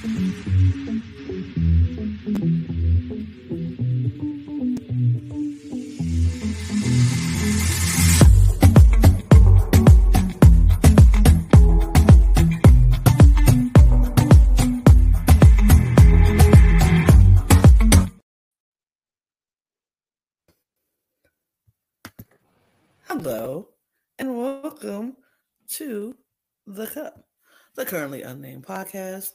Hello, and welcome to The Cup, the currently unnamed podcast.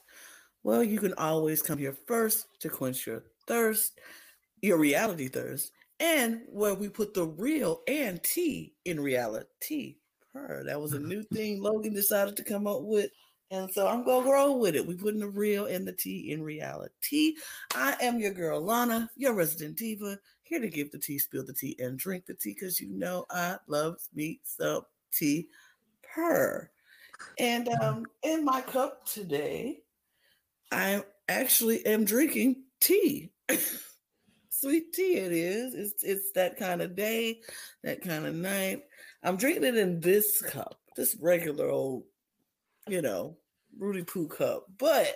Well, you can always come here first to quench your thirst, your reality thirst, and where we put the real and tea in reality. Her, that was a new thing Logan decided to come up with. And so I'm gonna grow with it. We putting the real and the tea in reality. I am your girl Lana, your resident diva, here to give the tea, spill the tea, and drink the tea because you know I love me some tea per. And um, in my cup today, I actually am drinking tea. Sweet tea it is. It's it's that kind of day, that kind of night. I'm drinking it in this cup, this regular old, you know, Rudy Poo cup. But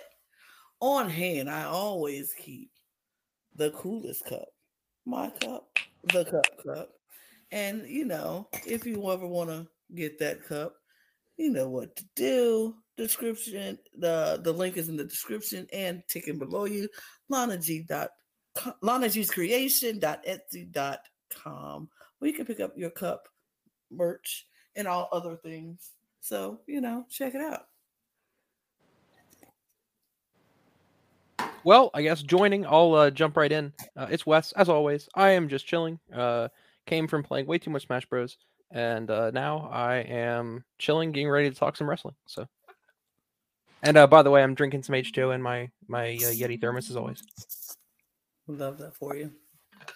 on hand, I always keep the coolest cup my cup, the cup cup. And you know, if you ever want to get that cup, you know what to do. Description, the the link is in the description and ticking below you. Lana G dot Lana dot Etsy dot com where you can pick up your cup merch and all other things. So, you know, check it out. Well, I guess joining, I'll uh, jump right in. Uh, it's Wes, as always. I am just chilling. Uh, came from playing way too much Smash Bros. And uh, now I am chilling, getting ready to talk some wrestling. So, and uh, by the way, I'm drinking some H2 in my my uh, Yeti thermos as always. Love that for you.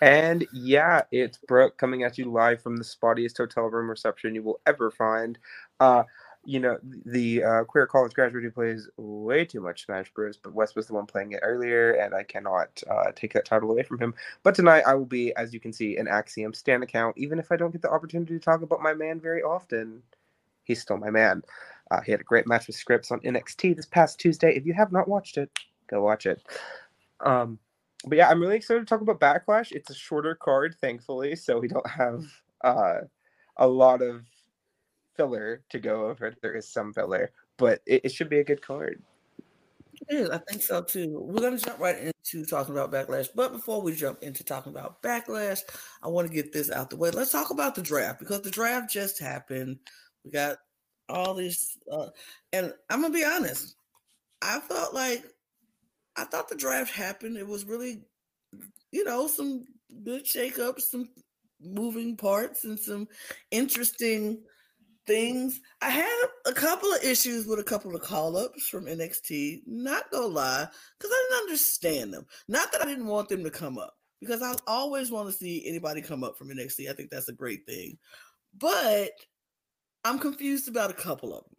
And yeah, it's Brooke coming at you live from the spottiest hotel room reception you will ever find. Uh, you know, the uh, queer college graduate who plays way too much Smash Bros. But Wes was the one playing it earlier, and I cannot uh, take that title away from him. But tonight, I will be, as you can see, an Axiom Stan account. Even if I don't get the opportunity to talk about my man very often, he's still my man. Uh, he had a great match with Scrypts on NXT this past Tuesday. If you have not watched it, go watch it. Um, but yeah, I'm really excited to talk about Backlash. It's a shorter card, thankfully, so we don't have uh, a lot of filler to go over. There is some filler, but it, it should be a good card. I think so too. We're going to jump right into talking about backlash. But before we jump into talking about backlash, I want to get this out the way. Let's talk about the draft because the draft just happened. We got all these, uh, and I'm gonna be honest. I felt like I thought the draft happened. It was really, you know, some good shakeups, some moving parts, and some interesting things. I had a couple of issues with a couple of call ups from NXT, not gonna lie, because I didn't understand them. Not that I didn't want them to come up, because I always want to see anybody come up from NXT. I think that's a great thing. But I'm confused about a couple of them.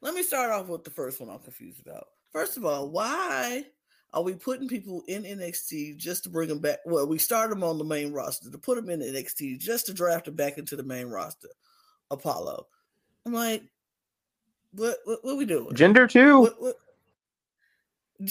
Let me start off with the first one I'm confused about. First of all, why are we putting people in NXT just to bring them back? Well, we start them on the main roster to put them in NXT just to draft them back into the main roster. Apollo. I'm like, what? What, what are we doing? Jinder too. What, what?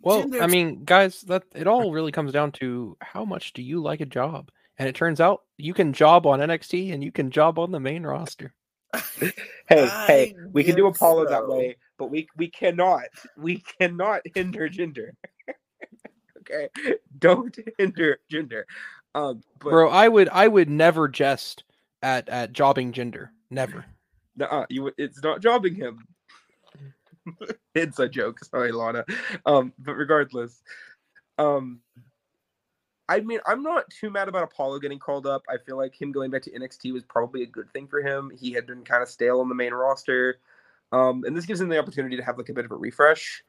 well, Jinder I mean, guys, that it all really comes down to how much do you like a job? And it turns out you can job on NXT and you can job on the main roster. hey, I hey, we can do Apollo so. that way, but we we cannot we cannot hinder Jinder. okay, don't hinder Jinder. Um, but... bro, I would I would never jest at at jobbing Jinder. Never. Nuh-uh, you it's not jobbing him. it's a joke. Sorry, Lana. Um, but regardless, um, I mean, I'm not too mad about Apollo getting called up. I feel like him going back to NXT was probably a good thing for him. He had been kind of stale on the main roster, um, and this gives him the opportunity to have like a bit of a refresh.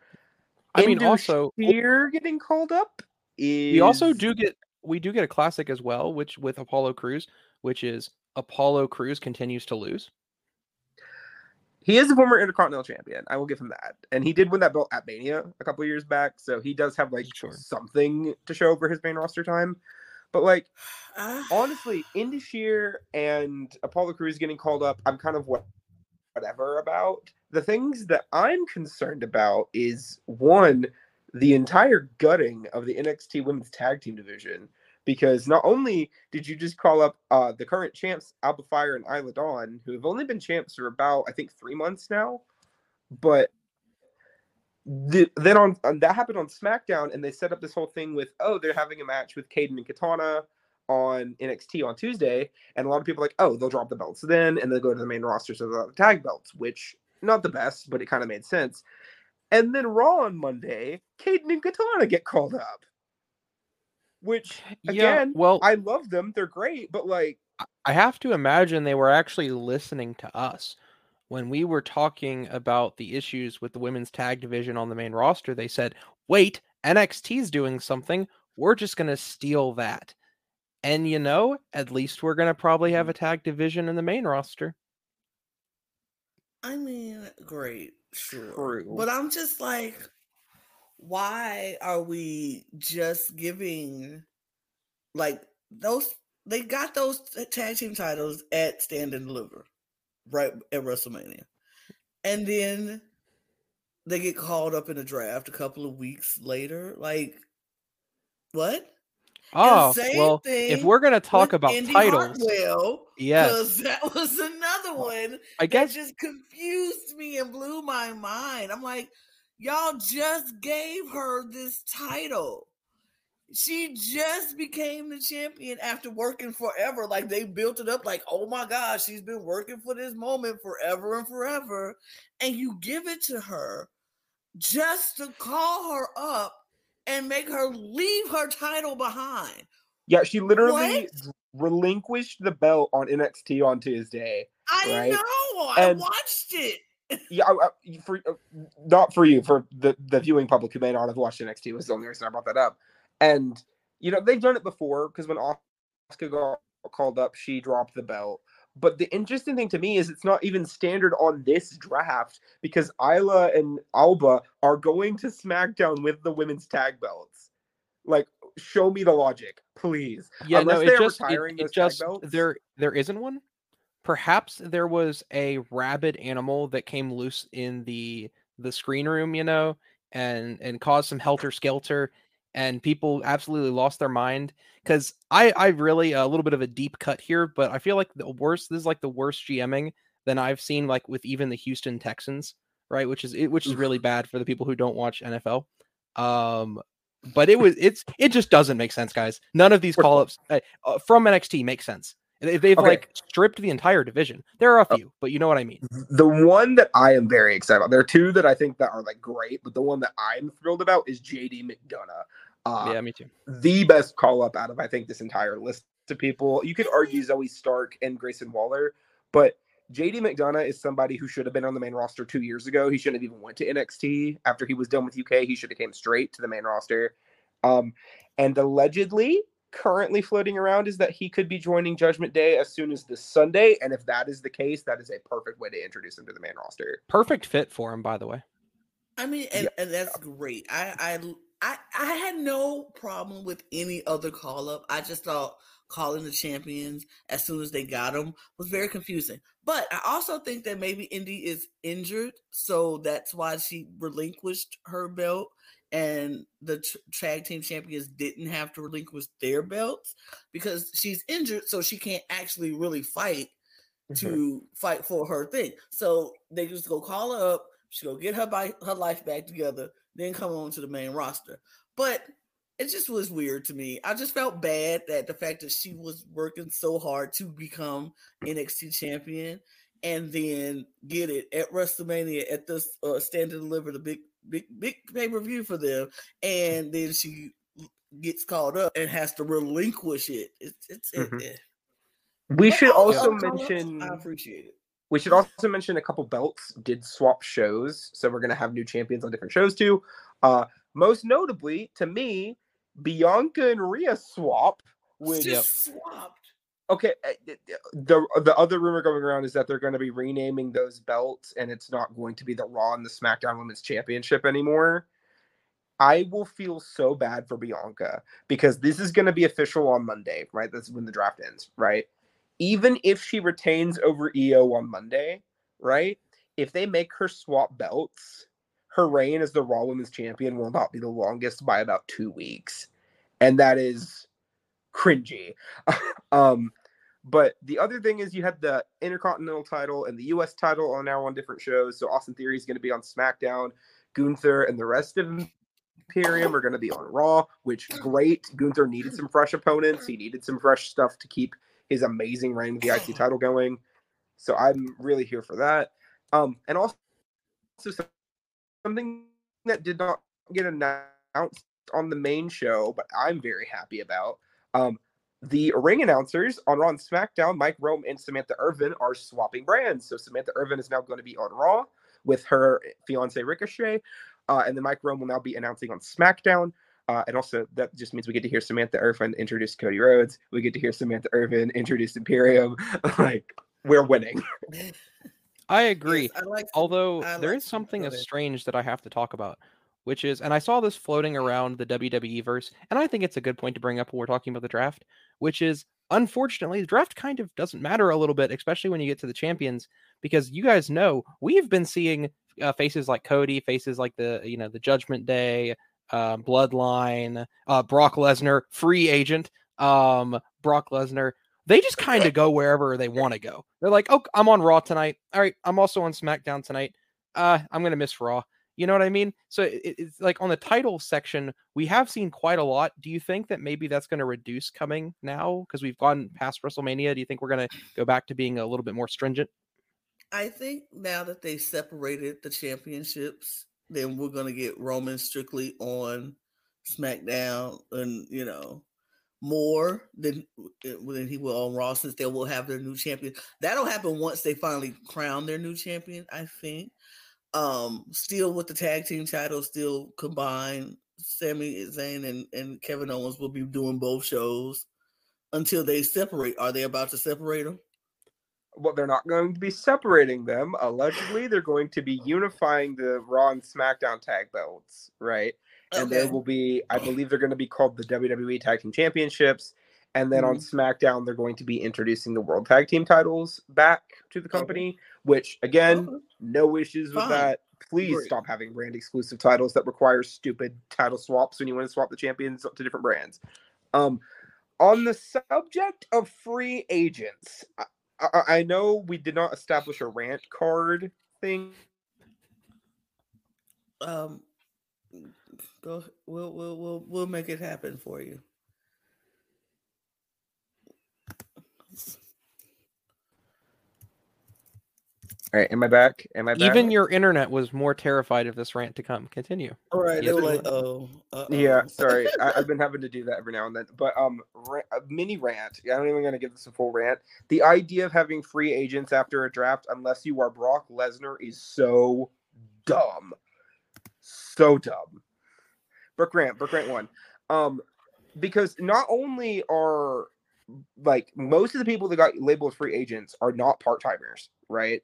I mean, Indus Sher getting called up. Is... We also do get we do get a classic as well, which with Apollo Crews, which is Apollo Crews continues to lose? He is a former Intercontinental Champion. I will give him that, and he did win that belt at Mania a couple years back, so he does have like sure. something to show for his main roster time. But like, uh, honestly, Indus Sher and Apollo Crews getting called up, I'm kind of what whatever about the things that I'm concerned about is one, the entire gutting of the NXT Women's Tag Team division. Because not only did you just call up uh, the current champs, Alba Fire and Isla Dawn, who have only been champs for about, I think, three months now, but the, then on, on, that happened on SmackDown, and they set up this whole thing with, oh, they're having a match with Kayden and Katana on NXT on Tuesday, and a lot of people like, oh, they'll drop the belts then, and they'll go to the main roster so they'll have tag belts, which not the best, but it kind of made sense. And then Raw on Monday, Kayden and Katana get called up, which again, yeah, well, I love them; they're great, but like, I have to imagine they were actually listening to us when we were talking about the issues with the women's tag division on the main roster. They said, "Wait, NXT's doing something. We're just going to steal that." And you know, at least we're going to probably have mm. a tag division in the main roster. I mean, great, sure. True. But I'm just like, why are we just giving like those they got those tag team titles at Stand and Deliver, right at WrestleMania. And then they get called up in a draft a couple of weeks later. Like, what? Oh, well, if we're gonna talk about Indi titles, Hartwell, yes, that was another one. I guess just confused me and blew my mind. I'm like, y'all just gave her this title. She just became the champion after working forever. Like they built it up, like, oh my gosh, she's been working for this moment forever and forever. And you give it to her just to call her up and make her leave her title behind. Yeah, she literally what? relinquished the belt on NXT on Tuesday. I right? know. And I watched it. Yeah, for uh, not for you, for the the viewing public who may not have watched NXT was the only reason I brought that up. And you know they've done it before because when Asuka got called up, she dropped the belt. But the interesting thing to me is it's not even standard on this draft because Isla and Alba are going to SmackDown with the women's tag belts. Like, show me the logic, please. Yeah, Unless no, it just, it, it just there there isn't one. Perhaps there was a rabid animal that came loose in the the screen room, you know, and and caused some helter skelter and people absolutely lost their mind because I I really a little bit of a deep cut here, but I feel like the worst this is like the worst GMing than I've seen like with even the Houston Texans, right? Which is which is really bad for the people who don't watch NFL. Um, but it was it's it just doesn't make sense, guys. None of these call ups uh, uh, from NXT make sense. They've okay. like stripped the entire division. There are a oh. few, but you know what I mean. The one that I am very excited about. There are two that I think that are like great, but the one that I'm thrilled about is JD McDonagh. Uh, yeah, me too. The best call up out of I think this entire list of people. You could argue Zoey Stark and Grayson Waller, but JD McDonagh is somebody who should have been on the main roster two years ago. He shouldn't have even went to NXT after he was done with UK. He should have came straight to the main roster. Um, and allegedly, currently floating around is that he could be joining Judgment Day as soon as this Sunday. And if that is the case, that is a perfect way to introduce him to the main roster. Perfect fit for him, by the way. I mean, and, yeah. and that's great. I, I I I had no problem with any other call up. I just thought calling the champions as soon as they got them was very confusing. But I also think that maybe Indi is injured, so that's why she relinquished her belt and the t- tag team champions didn't have to relinquish their belts because she's injured, so she can't actually really fight mm-hmm. to fight for her thing. So they just go call her up. She go get her by her life back together, then come on to the main roster. But it just was weird to me. I just felt bad that the fact that she was working so hard to become NXT champion and then get it at WrestleMania at this uh, stand and deliver the big big big pay per view for them, and then she gets caught up and has to relinquish it. It's it's. Mm-hmm. It, we should also mention. I appreciate it. We should also mention a couple belts did swap shows, so we're gonna have new champions on different shows too. Uh, most notably, to me, Bianca and Rhea swap. Which just swapped. Okay, eh, the the other rumor going around is that they're going to be renaming those belts, and it's not going to be the Raw and the SmackDown Women's Championship anymore. I will feel so bad for Bianca because this is going to be official on Monday, right? That's when the draft ends, right? even if she retains over Io on Monday, right? if they make her swap belts, her reign as the Raw Women's Champion will not be the longest by about two weeks, and that is cringy. um, but the other thing is you had the Intercontinental title and the US title are now on different shows. So Austin Theory is going to be on SmackDown. Gunther and the rest of Imperium are going to be on Raw, which great. Gunther needed some fresh opponents. He needed some fresh stuff to keep his amazing reign with the IC title going. So I'm really here for that. Um, and also something that did not get announced on the main show, but I'm very happy about. Um, the ring announcers on Raw and SmackDown, Mike Rome and Samantha Irvin, are swapping brands. So Samantha Irvin is now going to be on Raw with her fiance Ricochet, uh, and then Mike Rome will now be announcing on SmackDown. Uh, and also, that just means we get to hear Samantha Irvin introduce Cody Rhodes. We get to hear Samantha Irvin introduce Imperium. like, we're winning. I agree. Yes, I like Although I there like is something go as strange that I have to talk about, which is, and I saw this floating around the WWE verse, and I think it's a good point to bring up when we're talking about the draft, which is unfortunately the draft kind of doesn't matter a little bit, especially when you get to the champions, because you guys know we've been seeing uh, faces like Cody, faces like the you know the Judgment Day, uh, Bloodline, uh, Brock Lesnar, free agent, um, Brock Lesnar. They just kind of go wherever they want to go. They're like, oh, I'm on Raw tonight. All right, I'm also on SmackDown tonight. Uh, I'm gonna miss Raw. You know what I mean? So it, it's like on the title section, we have seen quite a lot. Do you think that maybe that's going to reduce coming now because we've gone past WrestleMania? Do you think we're going to go back to being a little bit more stringent? I think now that they separated the championships, then we're gonna get Roman strictly on SmackDown, and you know more than eh, than he will on Raw, since they will have their new champion. That'll happen once they finally crown their new champion. I think. Um, still with the tag team title, still combined. Sami Zayn and, and Kevin Owens will be doing both shows until they separate. Are they about to separate them? well, they're not going to be separating them. Allegedly, they're going to be unifying the Raw and SmackDown tag belts, right? And they will be, I believe, they're going to be called the WWE Tag Team Championships. And then on Mm-hmm. SmackDown, they're going to be introducing the World Tag Team titles back to the company. Which, again, no issues with Fine. that. Please Great. stop having brand exclusive titles that require stupid title swaps when you want to swap the champions to different brands. Um, on the subject of free agents, I, I, I know we did not establish a rant card thing. Um, go. We'll we'll we'll we'll make it happen for you. All right, am I back? Am I back? Even your internet was more terrified of this rant to come. Continue. All right. They were like, oh, uh-oh. Yeah, sorry. I, I've been having to do that every now and then. But um, ra- mini rant. I'm not even going to give this a full rant. The idea of having free agents after a draft, unless you are Brock Lesnar, is so dumb. So dumb. Brooke Grant, Brooke Grant one. Um, because not only are like most of the people that got labeled free agents are not part timers, right?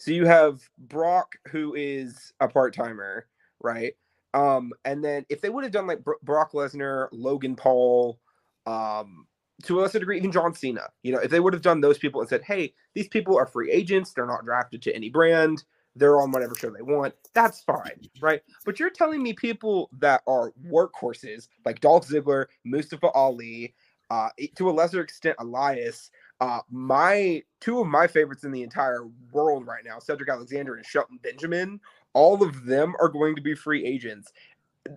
So you have Brock, who is a part timer, right? Um, and then if they would have done like Bro- Brock Lesnar, Logan Paul, um, to a lesser degree, even John Cena, you know, if they would have done those people and said, hey, these people are free agents, they're not drafted to any brand, they're on whatever show they want, that's fine, right? But you're telling me people that are workhorses like Dolph Ziggler, Mustafa Ali, uh, to a lesser extent, Elias, uh, my two of my favorites in the entire world right now, Cedric Alexander and Shelton Benjamin, all of them are going to be free agents.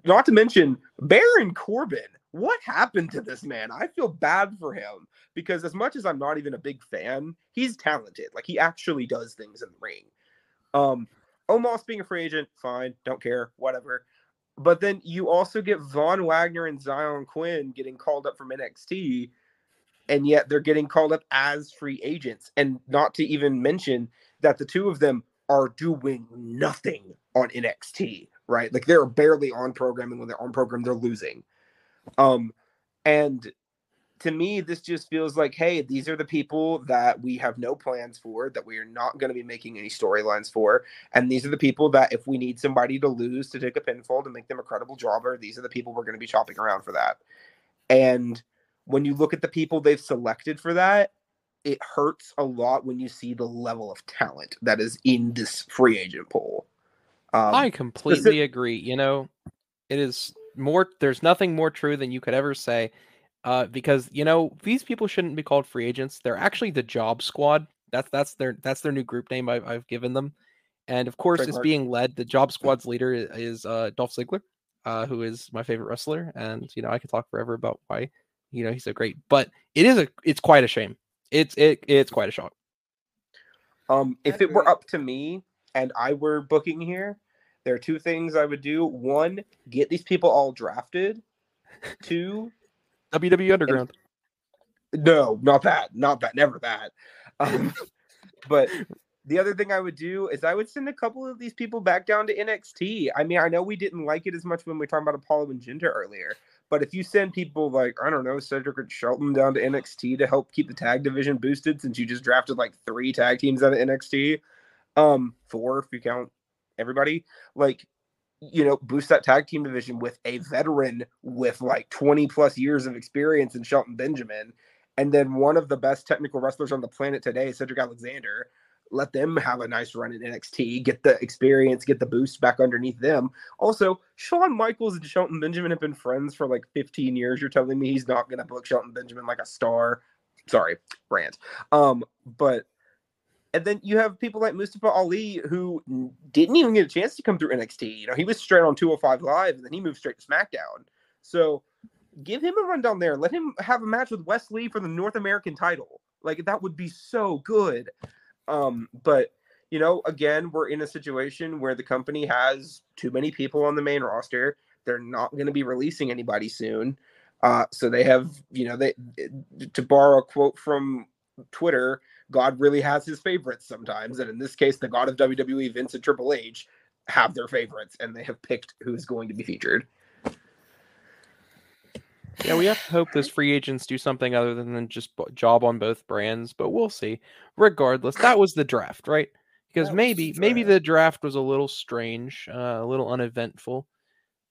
Not to mention Baron Corbin. What happened to this man? I feel bad for him because as much as I'm not even a big fan, he's talented. Like he actually does things in the ring. Um, Omos being a free agent, fine, don't care, whatever. But then you also get Von Wagner and Xyon Quinn getting called up from NXT, and yet they're getting called up as free agents. And not to even mention that the two of them are doing nothing on NXT, right? Like they're barely on programming. When they're on program, they're losing. Um, and to me, this just feels like, hey, these are the people that we have no plans for, that we are not going to be making any storylines for. And these are the people that if we need somebody to lose to take a pinfall to make them a credible jobber, these are the people we're going to be shopping around for that. And when you look at the people they've selected for that, it hurts a lot when you see the level of talent that is in this free agent pool. Um, I completely agree. You know, it is more. There's nothing more true than you could ever say, uh, because you know these people shouldn't be called free agents. They're actually the job squad. That's that's their that's their new group name I've, I've given them, and of course it's being led. The job squad's leader is, is uh, Dolph Ziggler, uh, who is my favorite wrestler, and you know I could talk forever about why you know he's so great. But it is a it's quite a shame. It's it it's quite a shock. Um, if it were up to me and I were booking here, there are two things I would do. One, get these people all drafted. Two, WWE Underground. And, no, not that. Not that. Never that. Um, but the other thing I would do is I would send a couple of these people back down to NXT. I mean, I know we didn't like it as much when we were talking about Apollo and Jinder earlier, but if you send people like, I don't know, Cedric and Shelton down to NXT to help keep the tag division boosted, since you just drafted like three tag teams out of NXT, um, four if you count everybody, like, you know, boost that tag team division with a veteran with like 20 plus years of experience in Shelton Benjamin, and then one of the best technical wrestlers on the planet today, Cedric Alexander let them have a nice run in NXT, get the experience, get the boost back underneath them. Also, Shawn Michaels and Shelton Benjamin have been friends for like 15 years. You're telling me he's not going to book Shelton Benjamin like a star? Sorry, rant. Um, but and then you have people like Mustafa Ali who didn't even get a chance to come through NXT. You know, he was straight on 205 Live and then he moved straight to SmackDown. So give him a run down there. Let him have a match with Wes Lee for the North American title. Like that would be so good. Um, but you know, again, we're in a situation where the company has too many people on the main roster. They're not going to be releasing anybody soon. Uh, so they have, you know, they to borrow a quote from Twitter, God really has his favorites sometimes, and in this case, the God of WWE, Vince and Triple H, have their favorites, and they have picked who's going to be featured. Yeah, we have to hope those free agents do something other than just job on both brands, but we'll see. Regardless, that was the draft, right? Because maybe maybe the draft was a little strange, uh, a little uneventful,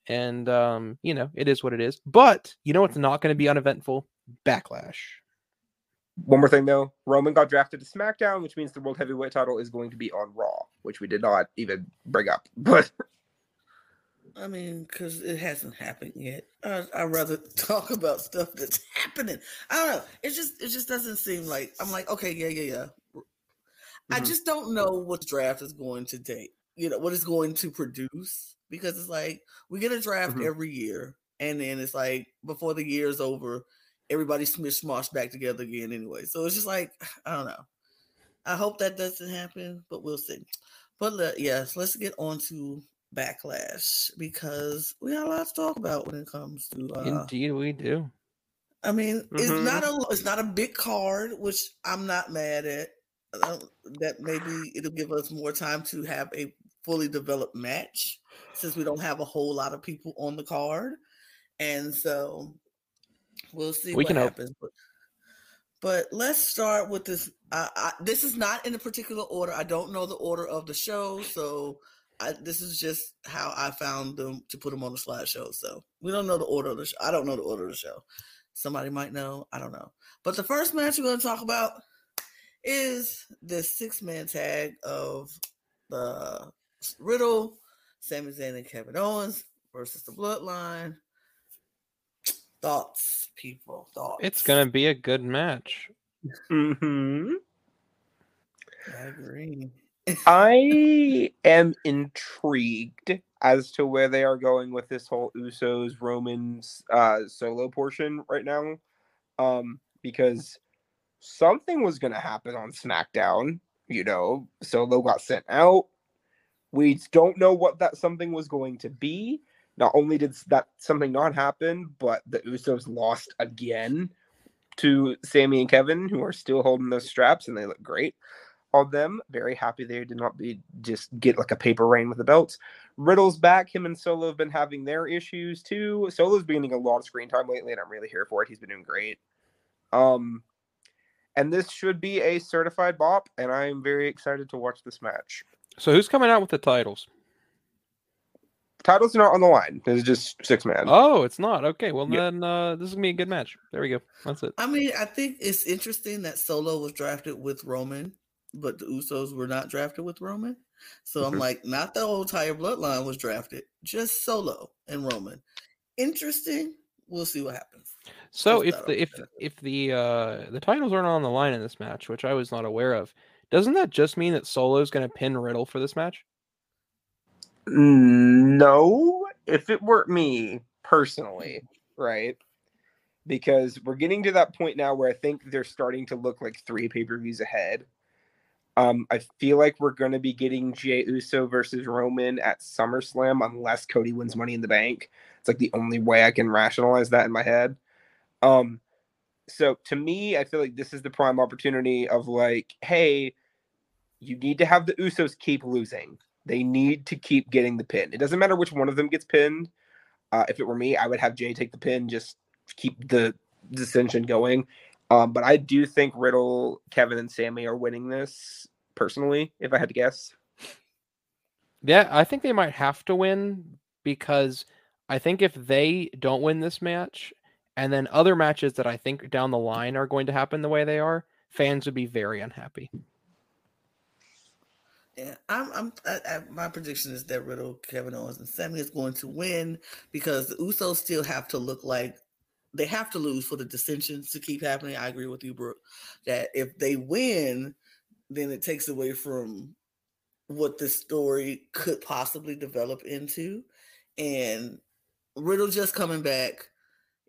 and um, you know it is what it is. But you know what's not going to be uneventful? Backlash. One more thing though, Roman got drafted to SmackDown, which means the World Heavyweight Title is going to be on Raw, which we did not even bring up, but I mean, because it hasn't happened yet. I, I'd rather talk about stuff that's happening. I don't know. It just it just doesn't seem like I'm like okay, yeah, yeah, yeah. Mm-hmm. I just don't know what draft is going to date. You know what it's going to produce because it's like we get a draft mm-hmm. every year, and then it's like before the year is over, everybody smish smosh back together again anyway. So it's just like I don't know. I hope that doesn't happen, but we'll see. But uh, yes, let's get on to backlash because we got a lot to talk about when it comes to. Uh, Indeed, we do. I mean, mm-hmm. it's not a it's not a big card, which I'm not mad at. that maybe it'll give us more time to have a fully developed match since we don't have a whole lot of people on the card, and so we'll see we what happens. But, but let's start with this. Uh, I, this is not in a particular order. I don't know the order of the show, so I, this is just how I found them to put them on the slideshow. So we don't know the order of the show. I don't know the order of the show. Somebody might know. I don't know. But the first match we're going to talk about is the six man tag of the Riddle, Sami Zayn, and Kevin Owens versus the Bloodline. Thoughts, people. Thoughts. It's going to be a good match. hmm I agree. I am intrigued as to where they are going with this whole Usos Romans uh, solo portion right now, um, because something was going to happen on SmackDown. You know, Solo got sent out. We don't know what that something was going to be. Not only did that something not happen, but the Usos lost again to Sami and Kevin, who are still holding those straps, and they look great on them. Very happy they did not be just get like a paper reign with the belts. Riddle's back. Him and Solo have been having their issues too. Solo's been getting a lot of screen time lately, and I'm really here for it. He's been doing great. Um, and this should be a certified bop, and I'm very excited to watch this match. So who's coming out with the titles? Titles are not on the line. It's just six man. Oh, it's not. Okay. Well, Yeah. then uh, this is gonna be a good match. There we go. That's it. I mean, I think it's interesting that Solo was drafted with Roman, but the Usos were not drafted with Roman. So I'm Mhm. like, not the whole entire bloodline was drafted, just Solo and Roman. Interesting. We'll see what happens. So Just if the if put if the uh the titles aren't on the line in this match, which I was not aware of, doesn't that just mean that Solo's gonna pin Riddle for this match? No, if it weren't me personally, right? Because we're getting to that point now where I think they're starting to look like three pay per views ahead. Um, I feel like we're going to be getting Jey Uso versus Roman at SummerSlam unless Cody wins Money in the Bank. It's like the only way I can rationalize that in my head. Um, so to me, I feel like this is the prime opportunity of like, hey, you need to have the Usos keep losing. They need to keep getting the pin. It doesn't matter which one of them gets pinned. Uh, if it were me, I would have Jey take the pin, just keep the dissension going. Um, but I do think Riddle, Kevin, and Sami are winning this personally, if I had to guess. Yeah, I think they might have to win because I think if they don't win this match, and then other matches that I think down the line are going to happen the way they are, fans would be very unhappy. Yeah, I'm. I'm. I, I, my prediction is that Riddle, Kevin Owens, and Sami is going to win because the Usos still have to look like they have to lose for the dissensions to keep happening. I agree with you, Brooke. That if they win, then it takes away from what the story could possibly develop into, and Riddle just coming back.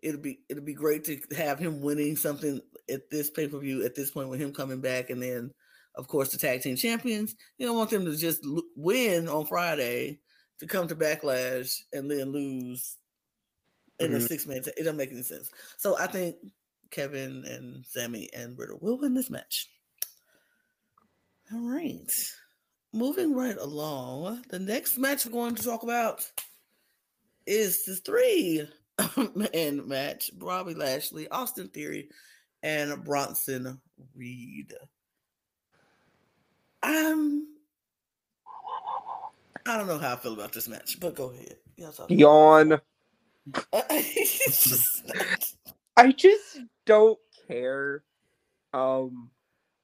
It'll be it'll be great to have him winning something at this pay per view at this point with him coming back, and then of course, the tag team champions. You don't want them to just win on Friday to come to Backlash and then lose in a Mhm. six man. It doesn't make any sense. So I think Kevin and Sami and Riddle will win this match. All right. Moving right along, the next match we're going to talk about is the three man match Bobby Lashley, Austin Theory, and Bronson Reed. I'm. I don't know how I feel about this match, but go ahead. Yeah, talk about it. Yawn. I just don't care. Um,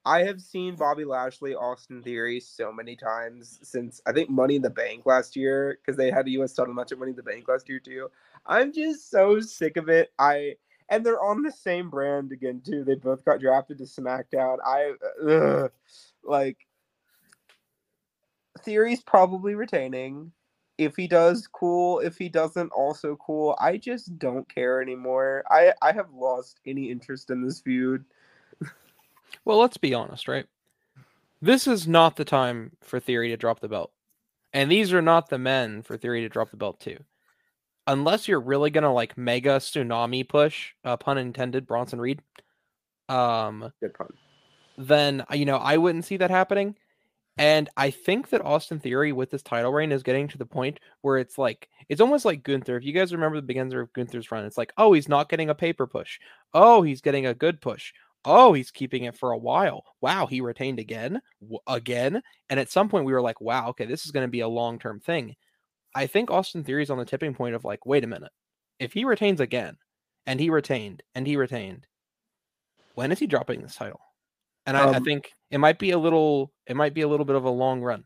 I have seen Bobby Lashley, Austin Theory so many times since I think Money in the Bank last year because they had a U.S. title match at Money in the Bank last year too. I'm just so sick of it. I and they're on the same brand again too. They both got drafted to SmackDown. I ugh, like Theory's probably retaining. If he does, cool. If he doesn't, also cool. I just don't care anymore. I I have lost any interest in this feud. Well, let's be honest, right? This is not the time for Theory to drop the belt. And these are not the men for Theory to drop the belt too. Unless you're really gonna like mega tsunami push, uh, pun intended, Bronson Reed. Um, Good pun. then uh, you know I wouldn't see that happening. And I think that Austin Theory with this title reign is getting to the point where it's like it's almost like Gunther. If you guys remember the beginning of Gunther's run, it's like, oh, he's not getting a paper push. Oh, he's getting a good push. Oh, he's keeping it for a while. Wow, he retained again, w- again. And at some point, we were like, wow, okay, this is going to be a long term thing. I think Austin Theory is on the tipping point of like, wait a minute. If he retains again, and he retained, and he retained, when is he dropping this title? And I, I Um, think it might be a little, it might be a little bit of a long run.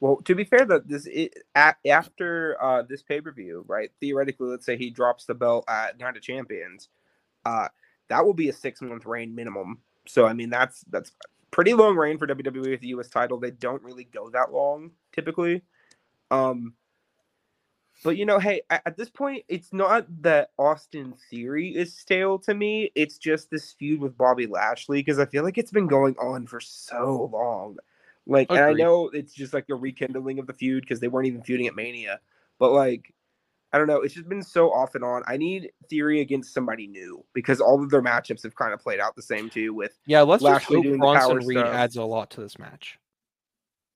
Well, to be fair, though, this it, a, after uh, this pay per view, right? Theoretically, let's say he drops the belt at Night of Champions, uh, that will be a six month reign minimum. So, I mean, that's that's pretty long reign for WWE with the U.S. title. They don't really go that long typically. Um, but you know, hey, at, this point, it's not that Austin Theory is stale to me. It's just this feud with Bobby Lashley because I feel like it's been going on for so long. Like, and I know it's just like a rekindling of the feud because they weren't even feuding at Mania. But like, I don't know. It's just been so off and on. I need Theory against somebody new because all of their matchups have kind of played out the same too. With, Yeah, let's just Lashley hope doing Bronson Reed stuff. adds a lot to this match.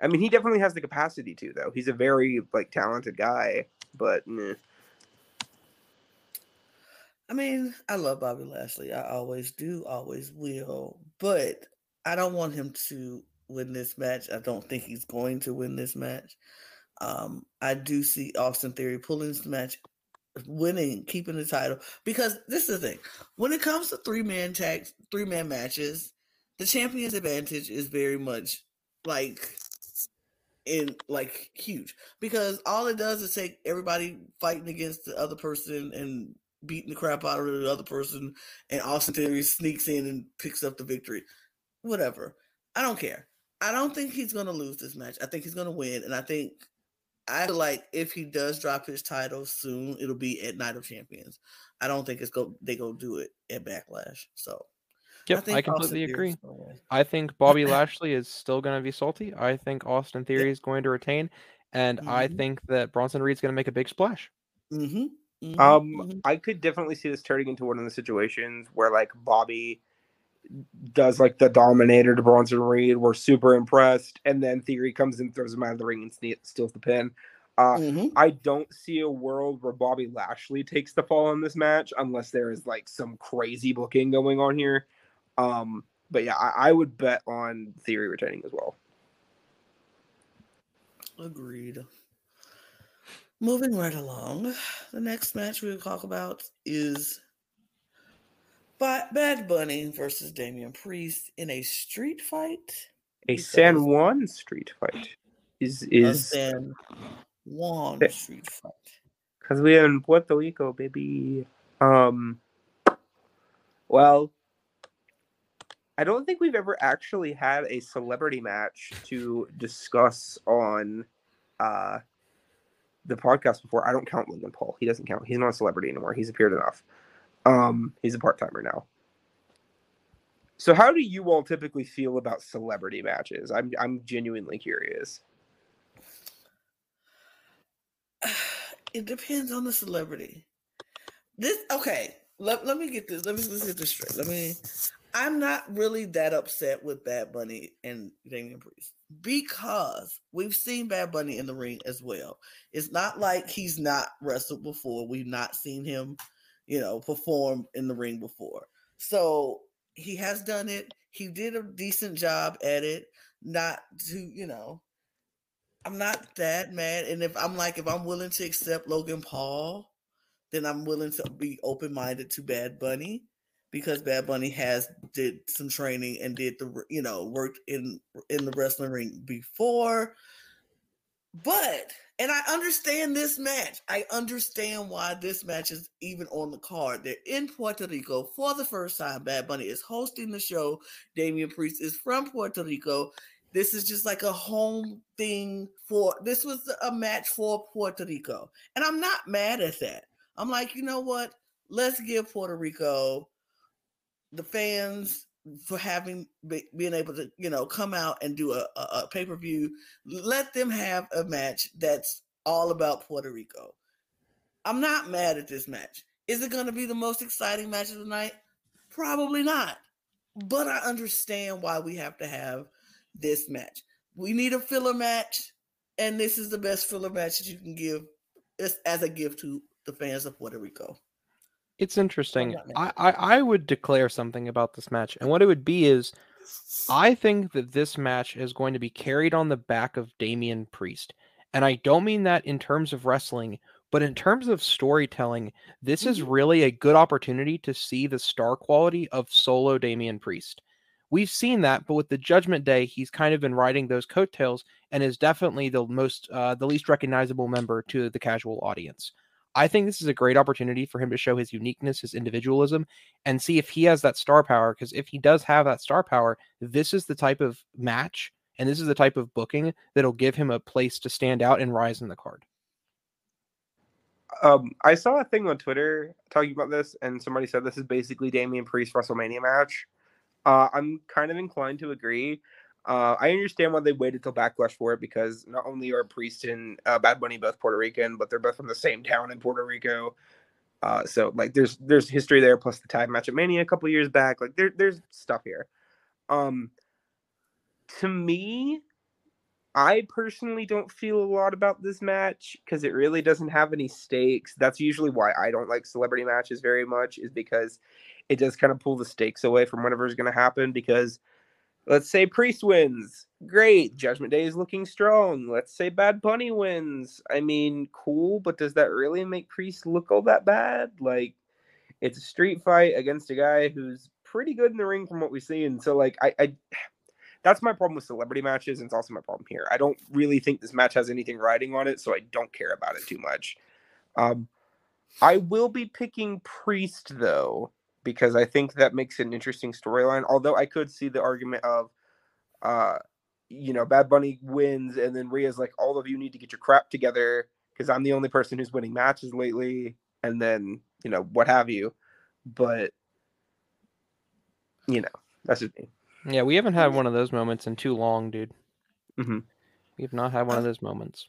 I mean, he definitely has the capacity to though. He's a very like talented guy, but meh. I mean, I love Bobby Lashley. I always do, always will. But I don't want him to win this match. I don't think he's going to win this match. Um, I do see Austin Theory pulling this match, winning, keeping the title. Because this is the thing: when it comes to three man tag, three man matches, the champion's advantage is very much like in like huge because all it does is take everybody fighting against the other person and beating the crap out of the other person, and Austin Theory sneaks in and picks up the victory. Whatever. I don't care. I don't think he's going to lose this match. I think he's going to win, and I think I like if he does drop his title soon, it'll be at Night of Champions. I don't think it's go they go do it at Backlash. So Yep, I, I completely agree. I think Bobby Lashley is still going to be salty. I think Austin Theory is going to retain, and mm-hmm. I think that Bronson Reed's going to make a big splash. Mm-hmm. Mm-hmm. Um, mm-hmm. I could definitely see this turning into one of the situations where like Bobby does like the Dominator to Bronson Reed. We're super impressed, and then Theory comes in, throws him out of the ring, and steals the pin. Uh, mm-hmm. I don't see a world where Bobby Lashley takes the fall in this match unless there is like some crazy booking going on here. Um, but yeah, I, I would bet on Theory retaining as well. Agreed. Moving right along, the next match we'll talk about is Bad Bunny versus Damian Priest in a street fight. A San Juan street fight is is a San Juan street fight. Because we're in Puerto Rico, baby. Um. Well, I don't think we've ever actually had a celebrity match to discuss on uh the podcast before. I don't count Logan Paul. He doesn't count. He's not a celebrity anymore. He's appeared enough. Um, he's a part timer now. So, how do you all typically feel about celebrity matches? I'm I'm genuinely curious. It depends on the celebrity. This okay. Let, let me get this. Let me let's get this straight. Let me. I'm not really that upset with Bad Bunny and Damian Priest because we've seen Bad Bunny in the ring as well. It's not like he's not wrestled before. We've not seen him, you know, perform in the ring before. So he has done it. He did a decent job at it. Not to, you know, I'm not that mad. And if I'm like, if I'm willing to accept Logan Paul, then I'm willing to be open minded to Bad Bunny because Bad Bunny has did some training and did the you know worked in in the wrestling ring before. But and I understand this match. I understand why this match is even on the card. They're in Puerto Rico for the first time. Bad Bunny is hosting the show. Damian Priest is from Puerto Rico. This is just like a home thing for this was a match for Puerto Rico. And I'm not mad at that. I'm like, you know what? Let's give Puerto Rico the fans for having be, being able to you know come out and do a, a, a pay per view. Let them have a match that's all about Puerto Rico. I'm not mad at this match. Is it going to be the most exciting match of the night? Probably not. But I understand why we have to have this match. We need a filler match, and this is the best filler match that you can give as a gift to the fans of Puerto Rico. It's interesting. I, I, I would declare something about this match, and what it would be is, I think that this match is going to be carried on the back of Damian Priest, and I don't mean that in terms of wrestling, but in terms of storytelling. This mm-hmm. is really a good opportunity to see the star quality of solo Damian Priest. We've seen that, but with the Judgment Day, he's kind of been riding those coattails and is definitely the most, uh, the least recognizable member to the casual audience. I think this is a great opportunity for him to show his uniqueness, his individualism, and see if he has that star power. Because if he does have that star power, this is the type of match and this is the type of booking that'll give him a place to stand out and rise in the card. Um, I saw a thing on Twitter talking about this, and somebody said this is basically Damian Priest WrestleMania match. Uh, I'm kind of inclined to agree. Uh, I understand why they waited till Backlash for it because not only are Priest and uh, Bad Bunny both Puerto Rican, but they're both from the same town in Puerto Rico. Uh, so like there's there's history there plus the tag match at Mania a couple years back. Like there there's stuff here. Um, to me, I personally don't feel a lot about this match because it really doesn't have any stakes. That's usually why I don't like celebrity matches very much, is because it does kind of pull the stakes away from whatever's going to happen. Because Let's say Priest wins. Great. Judgment Day is looking strong. Let's say Bad Bunny wins. I mean, cool, but does that really make Priest look all that bad? Like, it's a street fight against a guy who's pretty good in the ring from what we see. And so, like, I, I that's my problem with celebrity matches, and it's also my problem here. I don't really think this match has anything riding on it, so I don't care about it too much. Um, I will be picking Priest though, because I think that makes an interesting storyline. Although I could see the argument of, uh, you know, Bad Bunny wins, and then Rhea's like, all of you need to get your crap together because I'm the only person who's winning matches lately, and then you know what have you. But you know, that's just me. Yeah, we haven't had one of those moments in too long, dude. Mm-hmm. We have not had one of those moments.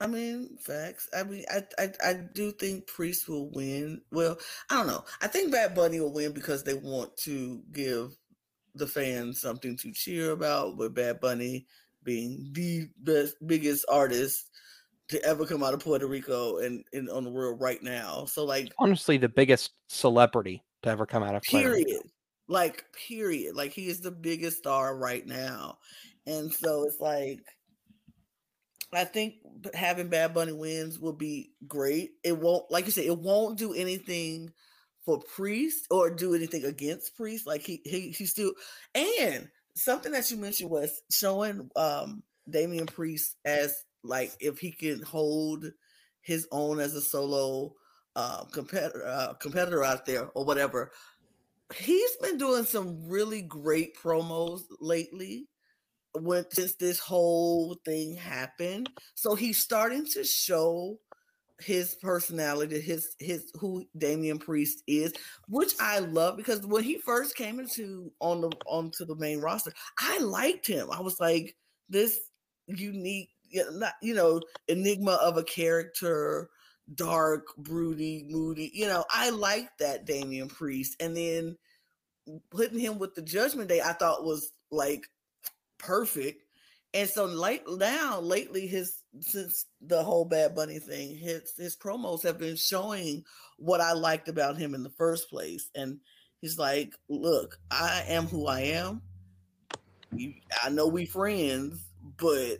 I mean, facts. I mean, I, I I do think Priest will win. Well, I don't know. I think Bad Bunny will win because they want to give the fans something to cheer about. With Bad Bunny being the best, biggest artist to ever come out of Puerto Rico and, and on the world right now. So, like, honestly, the biggest celebrity to ever come out of Puerto period. Rico. Like, period. Like, he is the biggest star right now, and so it's like I think having Bad Bunny wins will be great. It won't, like you said, it won't do anything for Priest or do anything against Priest. Like he he he still and something that you mentioned was showing um Damian Priest as like if he can hold his own as a solo uh, competitor uh, competitor out there or whatever. He's been doing some really great promos lately when since this whole thing happened. So he's starting to show his personality, his his who Damian Priest is, which I love because when he first came into on the onto the main roster, I liked him. I was like this unique, you know, enigma of a character, dark, broody, moody. You know, I liked that Damian Priest, and then putting him with the Judgment Day, I thought was like perfect. And so late now, lately, his since the whole Bad Bunny thing, his his promos have been showing what I liked about him in the first place. And he's like, "Look, I am who I am. You, I know we friends, but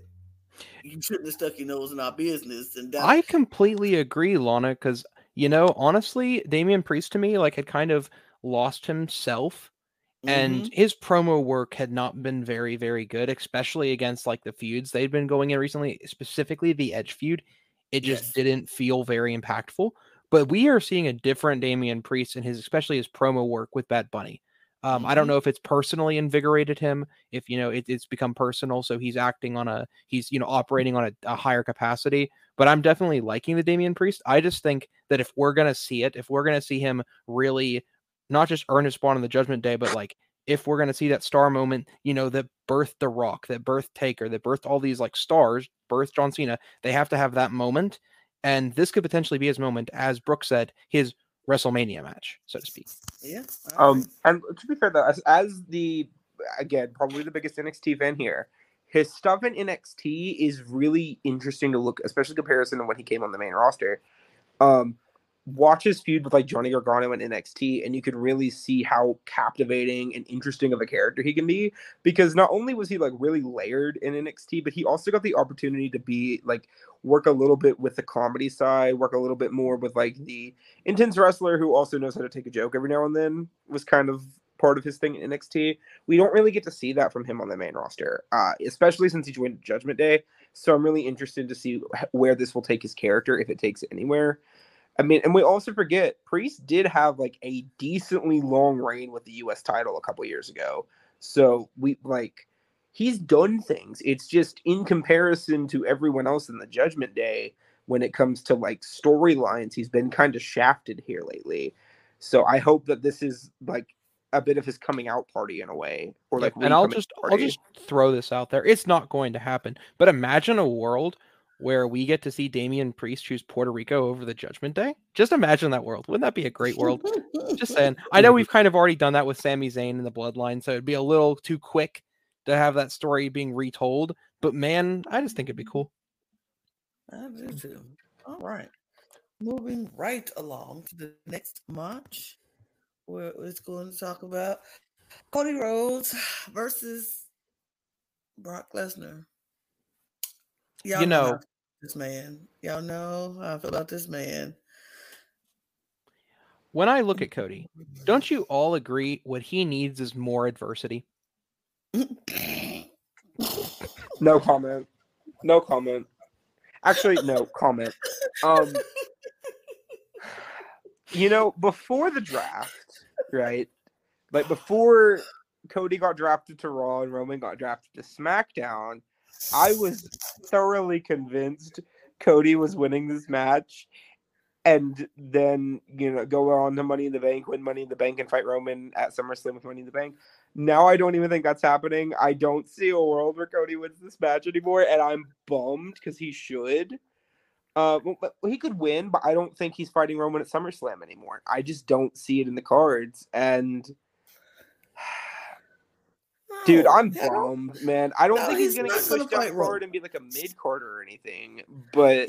you shouldn't have stuck your nose in our business." And I completely agree, Lana, because you know, honestly, Damian Priest to me like had kind of lost himself and mm-hmm. his promo work had not been very very good especially against like the feuds they'd been going in recently specifically the edge feud it just yes. didn't feel very impactful but we are seeing a different Damian Priest in his especially his promo work with Bad Bunny um, mm-hmm. I don't mm-hmm. know if it's personally invigorated him, if you know it, it's become personal, so he's acting on a he's you know operating on a, a, higher capacity. But I'm definitely liking the Damian Priest. I just think that if we're gonna see it, if we're gonna see him really not just earn his spot on the Judgment Day, but like if we're going to see that star moment, you know, that birthed The Rock, that birthed Taker, that birthed all these like stars, birthed John Cena, they have to have that moment. And this could potentially be his moment, as Brooke said, his WrestleMania match, so to speak. Yeah. Um, and to be fair though, as, as the again probably the biggest NXT fan here, his stuff in NXT is really interesting to look, especially comparison to when he came on the main roster. Um, watch his feud with like Johnny Gargano and NXT, and you can really see how captivating and interesting of a character he can be. Because not only was he like really layered in NXT, but he also got the opportunity to be like work a little bit with the comedy side, work a little bit more with like the intense wrestler who also knows how to take a joke every now and then. Was kind of part of his thing in NXT. We don't really get to see that from him on the main roster, uh, especially since he joined Judgment Day. So I'm really interested to see where this will take his character, if it takes it anywhere. I mean, and we also forget Priest did have like a decently long reign with the US title a couple years ago. So we like he's done things. It's just in comparison to everyone else in the Judgment Day when it comes to like storylines, he's been kind of shafted here lately. So I hope that this is like a bit of his coming out party in a way, or like. And I'll just party. I'll just throw this out there. It's not going to happen, but imagine a world where we get to see Damian Priest choose Puerto Rico over the Judgment Day. Just imagine that world. Wouldn't that be a great world? Just saying. I know we've kind of already done that with Sami Zayn and the Bloodline, so it'd be a little too quick to have that story being retold. But man, I just think it'd be cool. I do too. All right. Moving right along to the next match, where it's going to talk about Cody Rhodes versus Brock Lesnar. Y'all You know, how I know- feel about this man. Y'all know how I feel about this man. When I look at Cody, don't you all agree what he needs is more adversity? No comment. No comment. Actually, no comment. Um, you know, before the draft, right? Like before Cody got drafted to Raw and Roman got drafted to SmackDown, I was thoroughly convinced Cody was winning this match. And then, you know, go on to Money in the Bank, win Money in the Bank, and fight Roman at SummerSlam with Money in the Bank. Now I don't even think that's happening. I don't see a world where Cody wins this match anymore, and I'm bummed because he should. Uh, he could win, but I don't think he's fighting Roman at SummerSlam anymore. I just don't see it in the cards, and dude, I'm bummed, man. I don't No, think he's, he's gonna get gonna pushed fight Roman. card and be like a mid carder or anything. But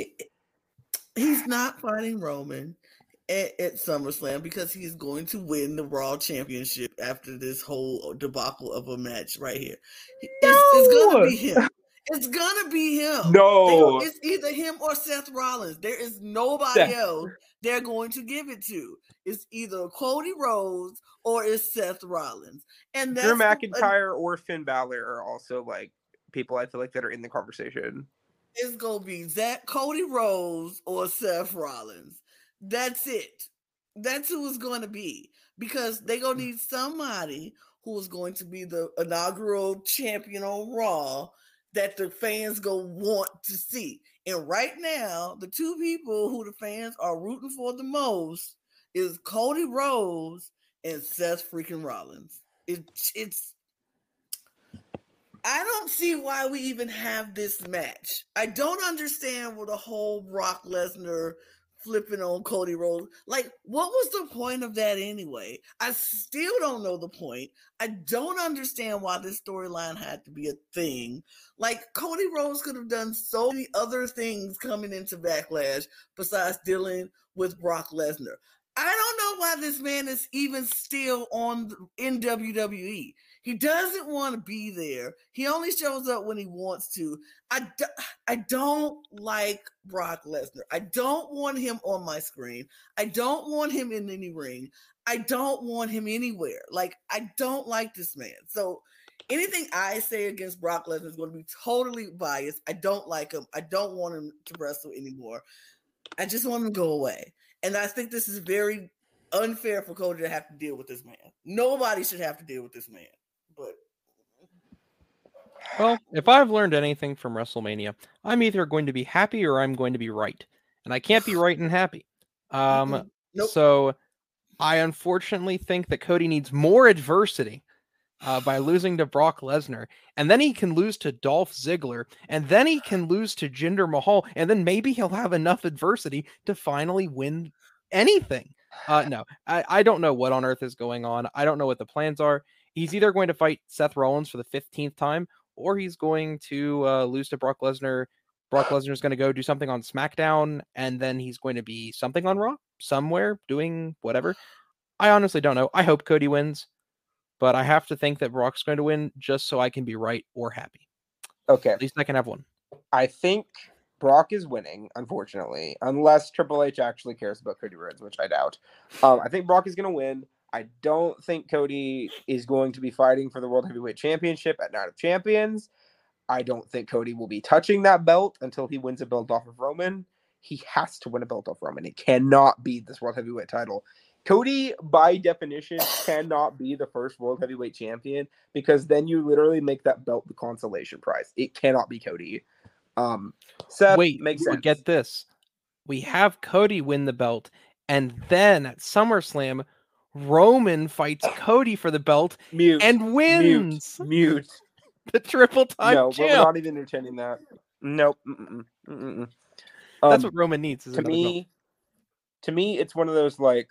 He's not fighting Roman at, at SummerSlam because he's going to win the Raw Championship after this whole debacle of a match right here. It's, it's gonna be him. It's gonna be him. No, it's either him or Seth Rollins. There is nobody Seth. else they're going to give it to. It's either Cody Rhodes or it's Seth Rollins. And that's Drew McIntyre or Finn Balor are also like people I feel like that are in the conversation. it's gonna be Zach Cody Rhodes or Seth Rollins. That's it. That's who it's gonna be because they gonna mm. need somebody who is going to be the inaugural champion on Raw that the fans go want to see. And right now, the two people who the fans are rooting for the most is Cody Rhodes and Seth freaking Rollins. It, it's I don't see why we even have this match. I don't understand what the whole Brock Lesnar flipping on Cody Rhodes. Like, what was the point of that anyway? I still don't know the point. I don't understand why this storyline had to be a thing. Like, Cody Rhodes could have done so many other things coming into Backlash besides dealing with Brock Lesnar. I don't know why this man is even still on in WWE. He doesn't want to be there. He only shows up when he wants to. I, do, I don't like Brock Lesnar. I don't want him on my screen. I don't want him in any ring. I don't want him anywhere. Like, I don't like this man. So, anything I say against Brock Lesnar is going to be totally biased. I don't like him. I don't want him to wrestle anymore. I just want him to go away. And I think this is very unfair for Cody to have to deal with this man. Nobody should have to deal with this man. Well, if I've learned anything from WrestleMania, I'm either going to be happy or I'm going to be right. And I can't be right and happy. Um, Nope. So I unfortunately think that Cody needs more adversity uh, by losing to Brock Lesnar. And then he can lose to Dolph Ziggler. And then he can lose to Jinder Mahal. And then maybe he'll have enough adversity to finally win anything. Uh, no, I, I don't know what on earth is going on. I don't know what the plans are. He's either going to fight Seth Rollins for the 15th time or he's going to uh, lose to Brock Lesnar. Brock Lesnar is going to go do something on SmackDown, and then he's going to be something on Raw somewhere doing whatever. I honestly don't know. I hope Cody wins, but I have to think that Brock's going to win just so I can be right or happy. Okay, At least I can have one. I think Brock is winning, unfortunately, unless Triple H actually cares about Cody Rhodes, which I doubt. Um, I think Brock is going to win. I don't think Cody is going to be fighting for the World Heavyweight Championship at Night of Champions. I don't think Cody will be touching that belt until he wins a belt off of Roman. He has to win a belt off Roman. It cannot be this World Heavyweight title. Cody, by definition, cannot be the first World Heavyweight Champion because then you literally make that belt the consolation prize. It cannot be Cody. Um, Seth Wait, makes sense. get this. We have Cody win the belt, and then at SummerSlam, Roman fights Cody for the belt mute and wins Mute. Mute. the triple time no, we're champ. not even entertaining that. Nope. Mm-mm, mm-mm. That's Um, what Roman needs. To another belt. me. To me, it's one of those like.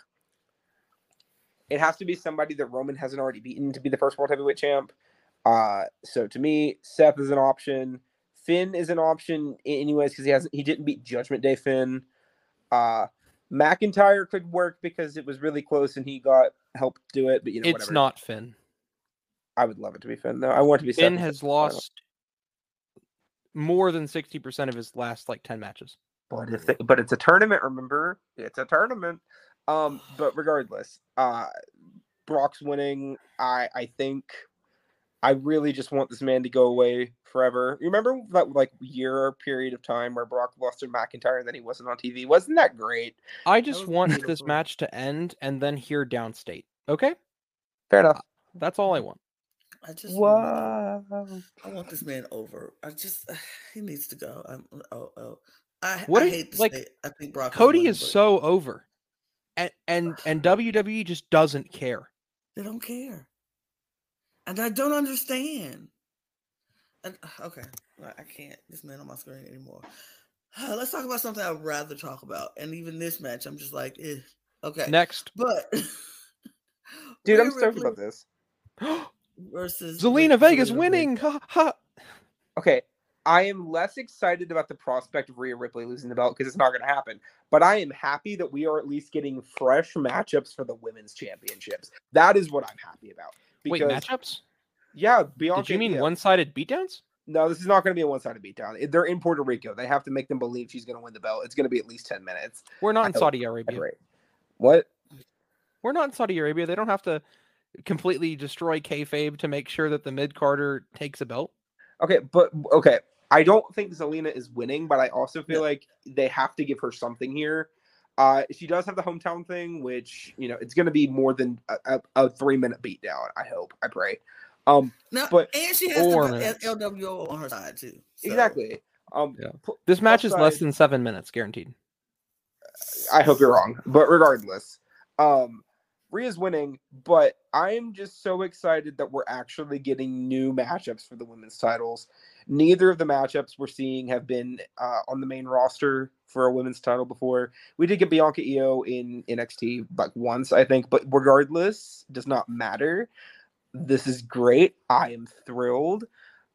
It has to be somebody that Roman hasn't already beaten to be the first world heavyweight champ. Uh, so to me, Seth is an option. Finn is an option anyways because he hasn't he didn't beat Judgment Day Finn. Uh, McIntyre could work because it was really close and he got help do it, but you know it's whatever. not Finn. I would love it to be Finn though. I want to be Finn has instead of Lana. lost more than 60% of his last like 10 matches. But if they, but it's a tournament, remember? It's a tournament. Um, but regardless, uh Brock's winning. I I think I really just want this man to go away forever. You remember that like year period of time where Brock lost to McIntyre and then he wasn't on TV? Wasn't that great? I just was want this match to end and then hear downstate. Okay? Fair enough. Uh, that's all I want. I just want, I want this man over. I just uh, he needs to go. I'm oh oh. I, What I do you- hate to like, say it. I think Brock Cody is but so over. And and and WWE just doesn't care. they don't care, and I don't understand. And, okay, I- I can't. This man on my screen anymore. Let's talk about something I'd rather talk about. And even this match, I'm just like, eh. okay. Next. But Dude, Rhea I'm stoked Ripley about this. versus Zelina Vic- Vega's Zelina winning. Ha, ha. Okay, I am less excited about the prospect of Rhea Ripley losing the belt because it's not going to happen. But I am happy that we are at least getting fresh matchups for the women's championships. That is what I'm happy about. Wait, matchups? Yeah, Bianca. Did you mean yeah. one-sided beatdowns? No, this is not going to be a one-sided beatdown. They're in Puerto Rico. They have to make them believe she's going to win the belt. It's going to be at least ten minutes. We're not in Saudi Arabia. Great. What? We're not in Saudi Arabia. They don't have to completely destroy kayfabe to make sure that the mid carder takes a belt. Okay, but okay. I don't think Zelina is winning, but I also feel No. like they have to give her something here. Uh, she does have the hometown thing, which you know it's going to be more than a, a, a three minute beatdown. I hope, I pray. Um, No, But- and she has Four the LWO on her side too. so- exactly. Um, Yeah. pl- This match is less than seven minutes, guaranteed. I hope you're wrong, but regardless, um, Rhea's winning. But I'm just so excited that we're actually getting new matchups for the women's titles. Neither of the matchups we're seeing have been uh, on the main roster for a women's title before. We did get Bianca Io in NXT like once, I think, but regardless, does not matter. This is great. I am thrilled.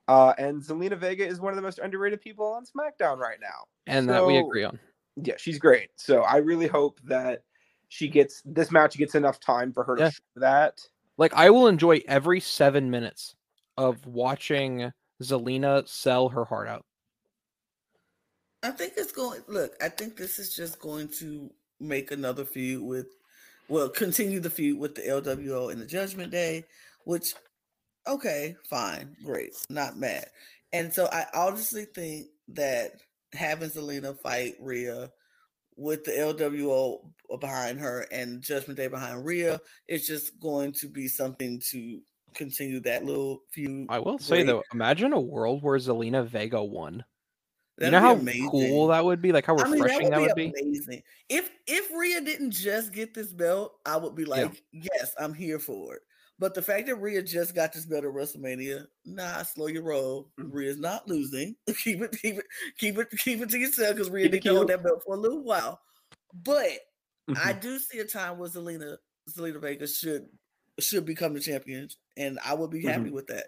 Uh, and Zelina Vega is one of the most underrated people on SmackDown right now. And that we agree on. yeah, she's great. So I really hope that she gets this match gets enough time for her to Yeah. show that. Like I will enjoy every seven minutes of watching Zelina sell her heart out. I think it's going. Look, I think this is just going to make another feud with, well, continue the feud with the LWO and the Judgment Day, which, okay, fine, great, not mad. And so I honestly think that having Zelina fight Rhea with the LWO behind her and Judgment Day behind Rhea is just going to be something to continue that little feud. I will say Great. though, imagine a world where Zelina Vega won. You That'd know how amazing. cool that would be? Like how I mean, refreshing that would be? amazing. If if Rhea didn't just get this belt, I would be Yeah. like, yes, I'm here for it. But the fact that Rhea just got this belt at WrestleMania, nah, slow your roll. Mm. Rhea's not losing. keep it, keep it, keep it, keep it to yourself because Rhea didn't hold that belt for a little while. But I Mhm. do see a time where Zelina Zelina Vega should should become the champion, and I would be happy with that.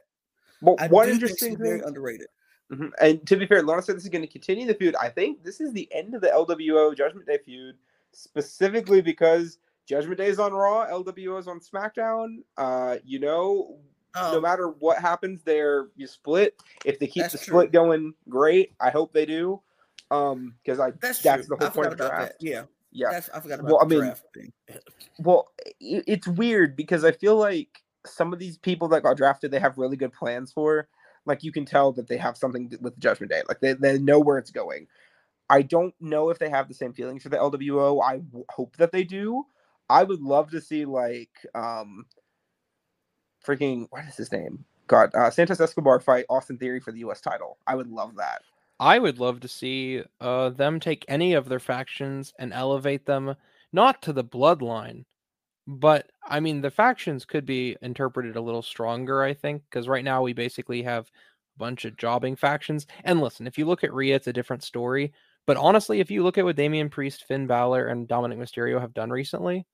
Well, I one interesting she's very thing, underrated. Mhm. and to be fair, Lana said this is going to continue the feud. I think this is the end of the LWO Judgment Day feud, specifically because Judgment Day is on Raw, LWO is on SmackDown. Uh, you know, no Um, matter what happens there, you split. If they keep the true. split going, great. I hope they do. Um, because I that's that's true. the I whole point of the draft. that. Yeah, Yeah. that's I forgot about Well, I mean, draft thing. Well, i- it's weird because I feel like some of these people that got drafted, they have really good plans for. Like you can tell that they have something th- with Judgment Day. Like they, they know where it's going. I don't know if they have the same feelings for the LWO. I w- hope that they do. I would love to see like um freaking what is his name? God, uh, Santos Escobar fight Austin Theory for the US title. I would love that. I would love to see uh, them take any of their factions and elevate them not to the bloodline, but I mean the factions could be interpreted a little stronger. I think because right now we basically have a bunch of jobbing factions. And listen, if you look at Rhea, it's a different story. But honestly, if you look at what Damian Priest, Finn Balor, and Dominik Mysterio have done recently,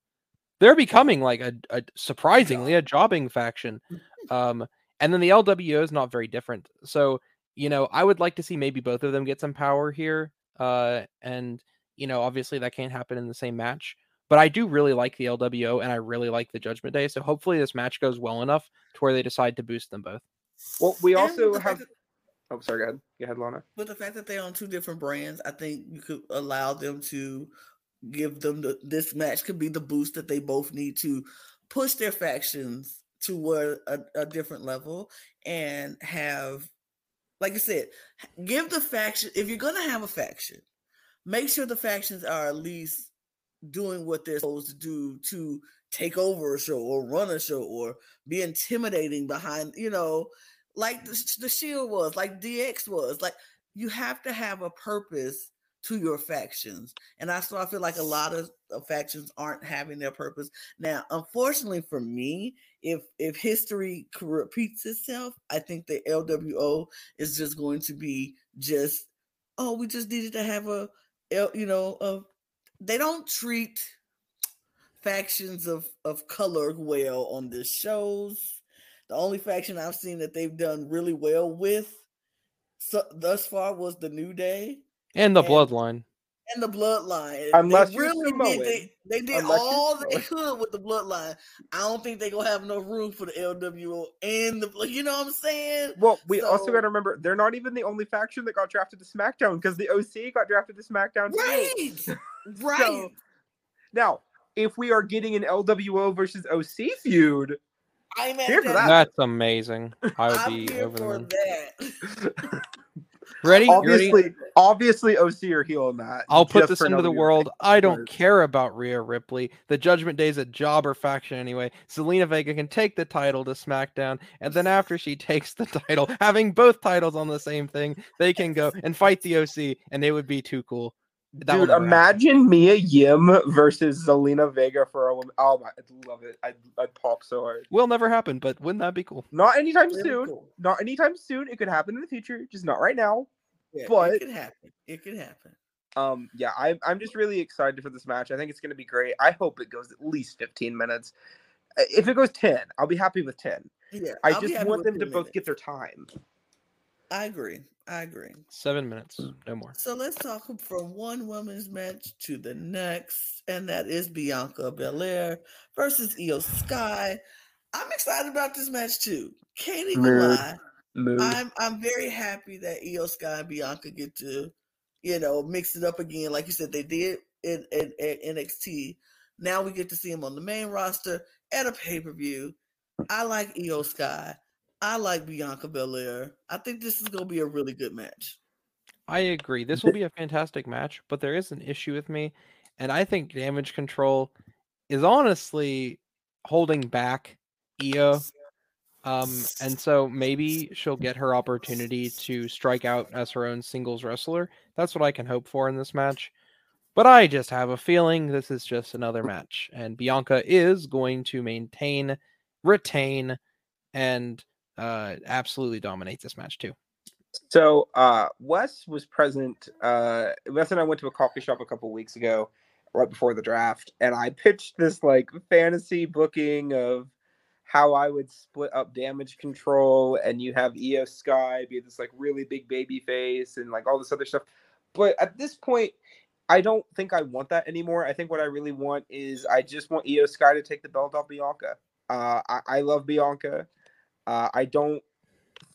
they're becoming like a, a surprisingly a jobbing faction. Um, and then the LWO is not very different. So you know, I would like to see maybe both of them get some power here. Uh, and you know, obviously that can't happen in the same match. But I do really like the LWO and I really like the Judgment Day. So hopefully this match goes well enough to where they decide to boost them both. Well, we also have that- Oh, sorry. Go ahead. Go ahead, Lana. But the fact that they're on two different brands, I think you could allow them to give them the this match could be the boost that they both need to push their factions to a, a different level and have like I said, give the faction if you're gonna have a faction, make sure the factions are at least doing what they're supposed to do to take over a show or run a show or be intimidating behind, you know, like the, the Shield was, like DX was. Like you have to have a purpose to your factions. And I so I feel like a lot of, factions aren't having their purpose. Now, unfortunately for me, if if history repeats itself, I think the LWO is just going to be just oh, we just needed to have a you know, a, they don't treat factions of of color well on the shows. The only faction I've seen that they've done really well with so, thus far was the New Day and the and, bloodline. And the bloodline. Unless they really did they, they did Unless all they could with the bloodline. I don't think they're gonna have no room for the LWO and the you know what I'm saying? Well, we so, also gotta remember they're not even the only faction that got drafted to SmackDown because the OC got drafted to SmackDown right. too. right. So, now, if we are getting an LWO versus OC feud, I'm here for that. That's amazing. I would I'm be over for that. Ready? Obviously, ready? obviously, OC or heel healing that. I'll put this into the world. I don't care about Rhea Ripley. The Judgment Day is a jobber faction anyway. Zelina Vega can take the title to SmackDown, and then after she takes the title, having both titles on the same thing, they can go and fight the OC, and it would be too cool. That Dude, imagine happen. Mia Yim versus Zelina Vega for a woman. Oh my, I'd love it. I'd, I'd pop so hard. Will never happen, but wouldn't that be cool? Not anytime Very soon. Cool. Not anytime soon. It could happen in the future, just not right now. Yeah, but it could happen. It could happen. Um, yeah, I'm I'm just really excited for this match. I think it's going to be great. I hope it goes at least 15 minutes. If it goes 10, I'll be happy with 10. Yeah, I I'll just want them to both get their time. I agree. I agree. Seven minutes, hmm. no more. So let's talk from one women's match to the next, and that is Bianca Belair versus Iyo Sky. I'm excited about this match too. Can't even lie. I'm I'm very happy that Iyo Sky and Bianca get to, you know, mix it up again. Like you said, they did in, in, in NXT. Now we get to see him on the main roster at a pay per view. I like Iyo Sky. I like Bianca Belair. I think this is going to be a really good match. I agree. This will be a fantastic match, but there is an issue with me, and I think Damage Control is honestly holding back Iyo. Um, and so maybe she'll get her opportunity to strike out as her own singles wrestler. That's what I can hope for in this match. But I just have a feeling this is just another match, and Bianca is going to maintain, retain, and uh, absolutely dominate this match too. So uh, Wes was present. Uh, Wes and I went to a coffee shop a couple weeks ago, right before the draft, and I pitched this like fantasy booking of how I would split up damage control, and you have Iyo Sky be this like really big baby face and like all this other stuff. But at this point, I don't think I want that anymore. I think what I really want is I just want Iyo Sky to take the belt off Bianca. Uh, I, I love Bianca. Uh, I don't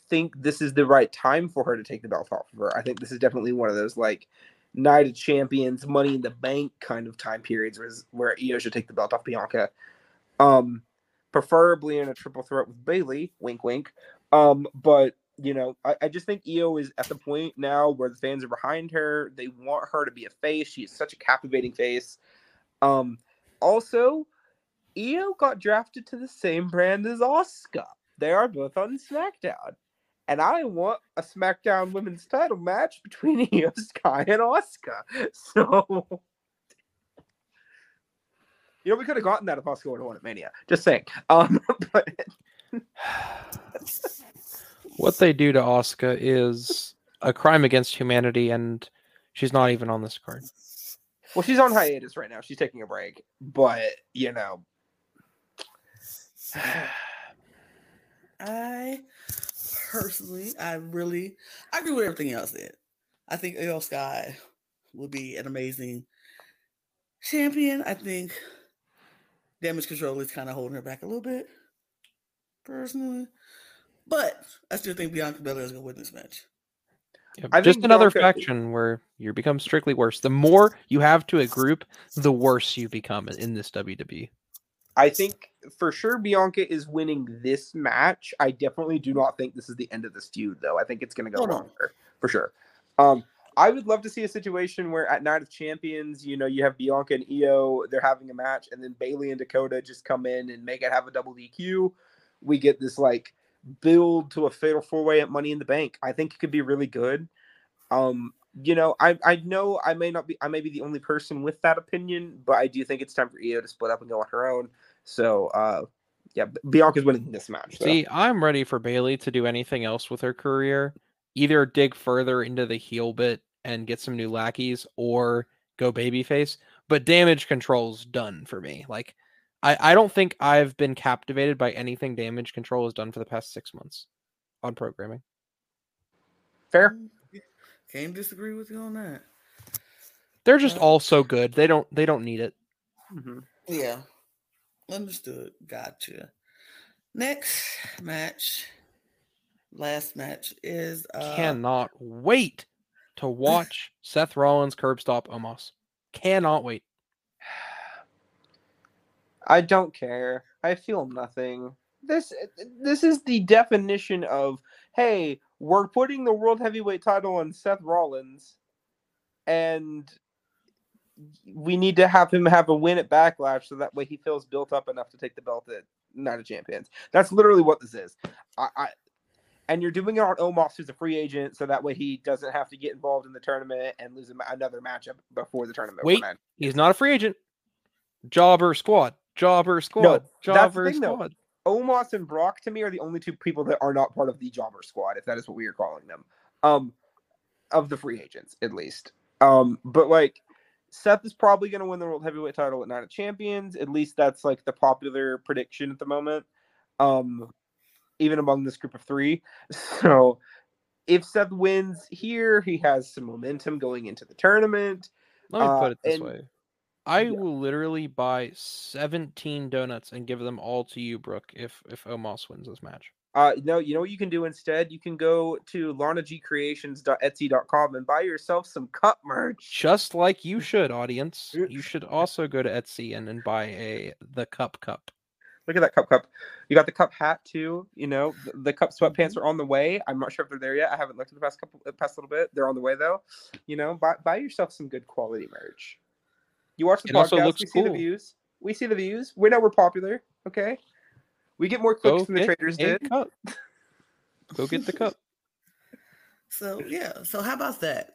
think this is the right time for her to take the belt off of her. I think this is definitely one of those like Night of Champions, Money in the Bank kind of time periods where where Iyo should take the belt off Bianca. Um, preferably in a triple threat with Bayley, Wink, wink. Um, but you know, I, I just think Iyo is at the point now where the fans are behind her. They want her to be a face. She is such a captivating face. Um, also, Iyo got drafted to the same brand as Asuka. They are both on SmackDown. And I want a SmackDown women's title match between Iyo Sky and Asuka. So you know, we could have gotten that if Asuka would have won at Mania. Just saying. Um but what they do to Asuka is a crime against humanity and she's not even on this card. Well, she's on hiatus right now. She's taking a break. But, you know, I personally, I really, I agree with everything else said. I think Iyo Sky will be an amazing champion. I think damage control is kind of holding her back a little bit, personally. But I still think Bianca Belair is going to win this match. Yep, I Just another Bianca- faction where you become strictly worse. The more you have to a group, the worse you become in this. WWE. I think for sure Bianca is winning this match. I definitely do not think this is the end of this feud, though. I think it's going to go no. longer for sure. Um, I would love to see a situation where at Night of Champions, you know, you have Bianca and Io, they're having a match, and then Bayley and Dakota just come in and make it have a double DQ. We get this like build to a fatal four way at Money in the Bank. I think it could be really good. Um, you know, I I know I may not be I may be the only person with that opinion, but I do think it's time for Io to split up and go on her own. So uh yeah, B- Bianca's winning this match. though. See, I'm ready for Bayley to do anything else with her career. Either dig further into the heel bit and get some new lackeys, or go babyface. But damage control's done for me. Like, I, I don't think I've been captivated by anything damage control has done for the past six months on programming. fair. Can't disagree with you on that. They're just all so good. They don't they don't need it. Mhm. Yeah. Understood. Gotcha. Next match. Last match is uh Cannot wait to watch Seth Rollins curb stomp Omos. Cannot wait. I don't care. I feel nothing. This this is the definition of hey, we're putting the world heavyweight title on Seth Rollins, and we need to have him have a win at Backlash so that way he feels built up enough to take the belt at Night of Champions. That's literally what this is. I, I and you're doing it on Omos, who's a free agent, so that way he doesn't have to get involved in the tournament and lose another matchup before the tournament. Wait. He's not a free agent. Jobber squad. Jobber squad. the Jobber thing, though. squad. Omos and Brock to me are the only two people that are not part of the jobber squad, if that is what we are calling them. Um of the free agents, at least. Um, but like Seth is probably gonna win the world heavyweight title at Night of Champions. At least that's like the popular prediction at the moment. Um even among this group of three. So if Seth wins here, he has some momentum going into the tournament. Let me Uh, put it this and- way. I yeah. will literally buy 17 donuts and give them all to you, Brooke, if if Omos wins this match. Uh, no, you know what you can do instead? You can go to lanagcreations.etsy.com and buy yourself some cup merch. Just like you should, audience. You should also go to Etsy and, and buy a the cup cup. Look at that cup cup. You got the cup hat too. You know the, the cup sweatpants are on the way. I'm not sure if they're there yet. I haven't looked at the past couple, past little bit. They're on the way though. You know, buy buy yourself some good quality merch. You watch the It also podcast. looks we see the views. We see the views. We know we're popular. Okay. We get more clicks Go than the traders a did. cup. Go get the cup. So yeah, so how about that?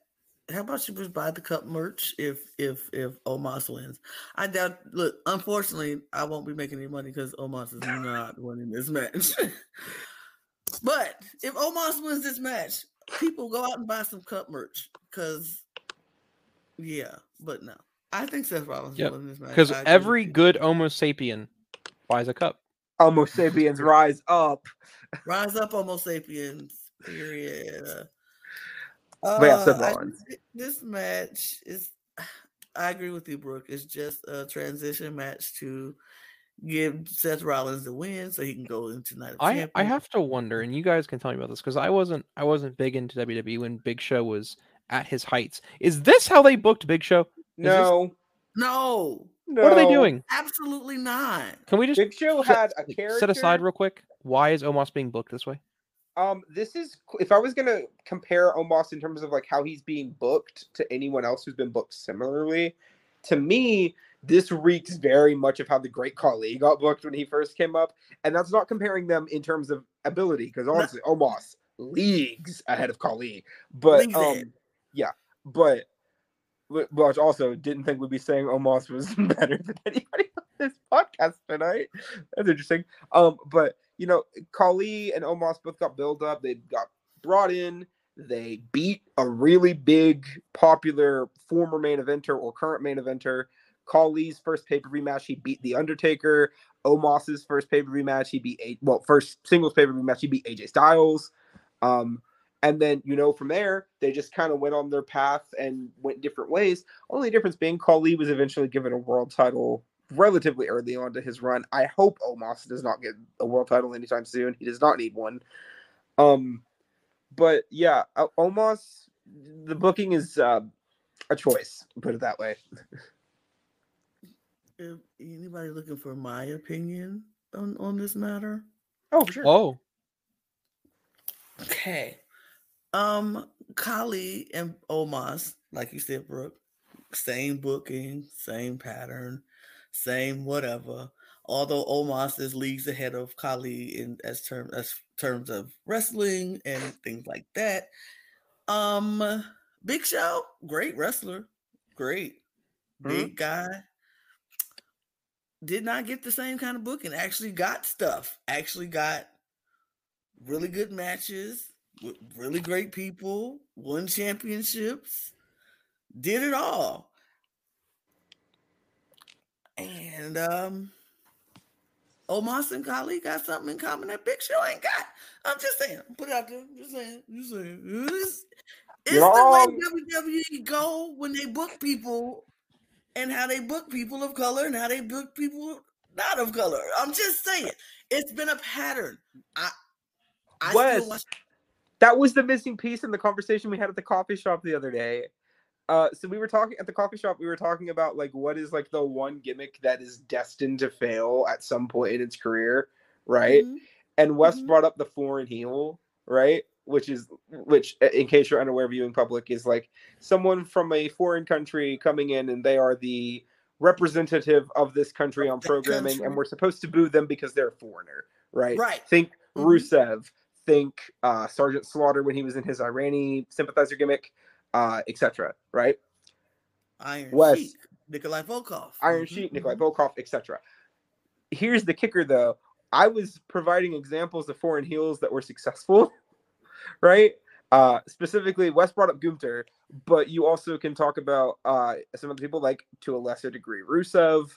How about you just buy the cup merch if if if Omos wins? I doubt. Look, unfortunately, I won't be making any money because Omos is not winning this match. but if Omos wins this match, people go out and buy some cup merch because yeah. But no, I think Seth Rollins Yep, will win this match Because every good Homo sapien buys a cup. Homo sapiens rise up. rise up, Homo sapiens. Period. But yeah, Seth Uh, I Rollins. this match is. I agree with you, Brooke. It's just a transition match to give Seth Rollins the win, so he can go into Night of I I have to wonder, and you guys can tell me about this because I wasn't I wasn't big into WWE when Big Show was at his heights. Is this how they booked Big Show? this- No, no, no. What are they doing? absolutely not. Can we just Big Show set- had a character. set aside real quick? Why is Omos being booked this way? Um, this is if I was gonna compare Omos in terms of like how he's being booked to anyone else who's been booked similarly, to me, this reeks very much of how the Great Khali got booked when he first came up, and that's not comparing them in terms of ability because honestly, Omos leagues ahead of Khali, but Leagues ahead. um, yeah, but. But also didn't think we'd be saying Omos was better than anybody on this podcast tonight. That's interesting. Um, but you know, Khali and Omos both got built up. They got brought in. They beat a really big, popular former main eventer or current main eventer. Khali's first pay per view match, he beat The Undertaker. Omos's first pay per view match, he beat a well, first singles pay per view match, he beat AJ Styles. Um, and then you know from there they just kind of went on their path and went different ways. Only difference being Khali was eventually given a world title relatively early on to his run. I hope Omos does not get a world title anytime soon. He does not need one. Um, but yeah, Omos the booking is uh, a choice. Put it that way. If anybody looking for my opinion on, on this matter, Oh, for sure. Oh, okay. Um, Khali and Omos, like you said, Brooke, same booking, same pattern, same whatever. Although Omos is leagues ahead of Khali in as term as terms of wrestling and things like that. Um, Big Show, great wrestler, great Mhm. big guy. Did not get the same kind of booking. Actually, got stuff. Actually, got really good matches with really great people. Won championships. Did it all. And um Omos and Khali got something in common that Big Show ain't got. I'm just saying. Put it out there. Just saying. Just saying. It's, it's the way WWE go when they book people and how they book people of color and how they book people not of color. I'm just saying. It's been a pattern. I I Wes, still watch that was the missing piece in the conversation we had at the coffee shop the other day. Uh, so we were talking at the coffee shop. We were talking about like what is like the one gimmick that is destined to fail at some point in its career, right? Mhm. And Wes Mhm. brought up the foreign heel, right? Which is which, in case you're unaware, viewing public is like someone from a foreign country coming in, and they are the representative of this country on programming, country. and we're supposed to boo them because they're a foreigner, right? Right. Think Mhm. Rusev. Think uh, Sergeant Slaughter when he was in his Irani sympathizer gimmick, uh, etc. Right? Iron Wes. Sheik, Nikolai Volkov. Iron Mhm, Sheik, Nikolai mhm. Volkov, etc. Here's the kicker, though. I was providing examples of foreign heels that were successful, right? Uh, specifically, Wes brought up Gunther, but you also can talk about uh, some of the people, like to a lesser degree, Rusev.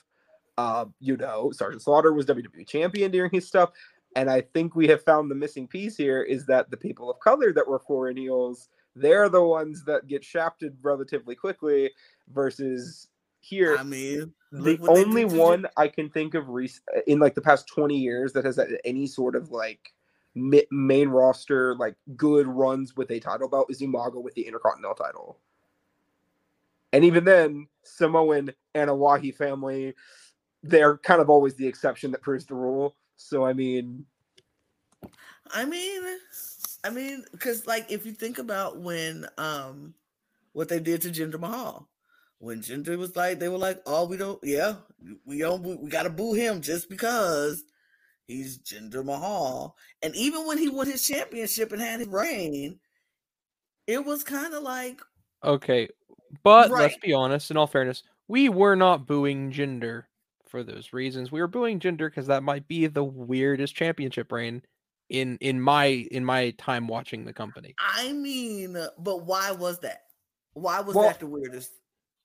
Uh, you know, Sergeant Slaughter was WWE champion during his stuff, and I think we have found the missing piece here is that the people of color that were foreign heels, they're the ones that get shafted relatively quickly, versus here I mean, the look what they only one I can think of rec- in like the past 20 years that has had any sort of like main roster like good runs with a title belt is Umaga with the Intercontinental title. And even then, Samoan and Anoa'i family, they're kind of always the exception that proves the rule. So I mean, I mean, I mean, because like if you think about when um what they did to Jinder Mahal, when Jinder was like, they were like, oh, we don't, yeah, we don't, we, we got to boo him just because he's Jinder Mahal, and even when he won his championship and had his reign, it was kind of like, okay. But let's be honest, in all fairness, we were not booing Jinder for those reasons. We were booing Jinder because that might be the weirdest championship reign in in my in my time watching the company. I mean, uh, but why was that? Why was Well, that the weirdest?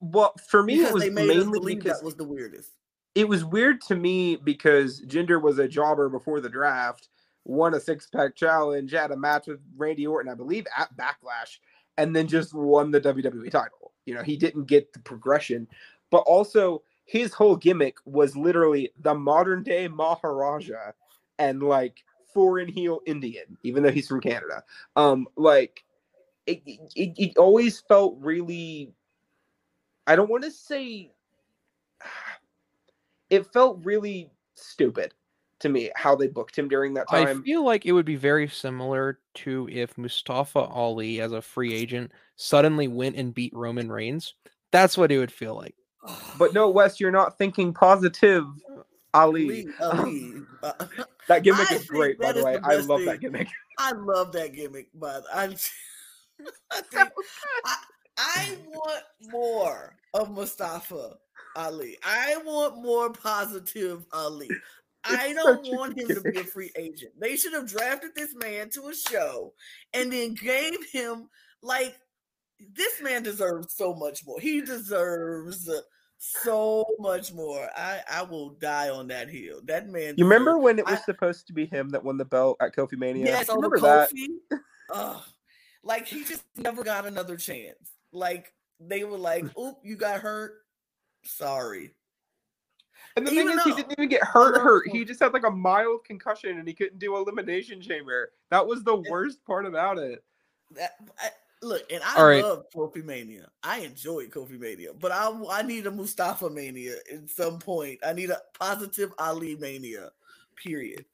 well, for me, Because it was they made mainly because that was the weirdest. it was weird to me because Jinder was a jobber before the draft, won a six pack challenge, had a match with Randy Orton, I believe, at Backlash, and then just won the WWE title. You know, he didn't get the progression, but also his whole gimmick was literally the modern day Maharaja and like foreign heel Indian, even though he's from Canada. Um, like it, it, it always felt really. I don't want to say it felt really stupid to me how they booked him during that time. I feel like it would be very similar to if Mustafa Ali, as a free agent, suddenly went and beat Roman Reigns. That's what it would feel like. But no, Wes, you're not thinking positive. Ali, Ali. Uh, that gimmick I is great, by the way. the I love thing. that gimmick. I love that gimmick, but I, I I, I want more of Mustafa Ali. I want more positive Ali. I don't want him to be a free agent. They should have drafted this man to a show and then gave him like this man deserves so much more. He deserves so much more. I I will die on that hill. That man. You remember when it was I- supposed to be him that won the belt at Kofi Mania? Yes, over remember that? Kofi. Ugh. Like he just never got another chance. Like they were like, hmm. "Oop, you got hurt. Sorry." And the thing Even is, he didn't even get hurt. Hurt. He just had like a mild concussion, and he couldn't do elimination chamber. That was the worst part about it. That I, look, and I All right. love Kofi Mania. I enjoy Kofi Mania, but I I need a Mustafa Mania at some point. I need a positive Ali Mania. Period.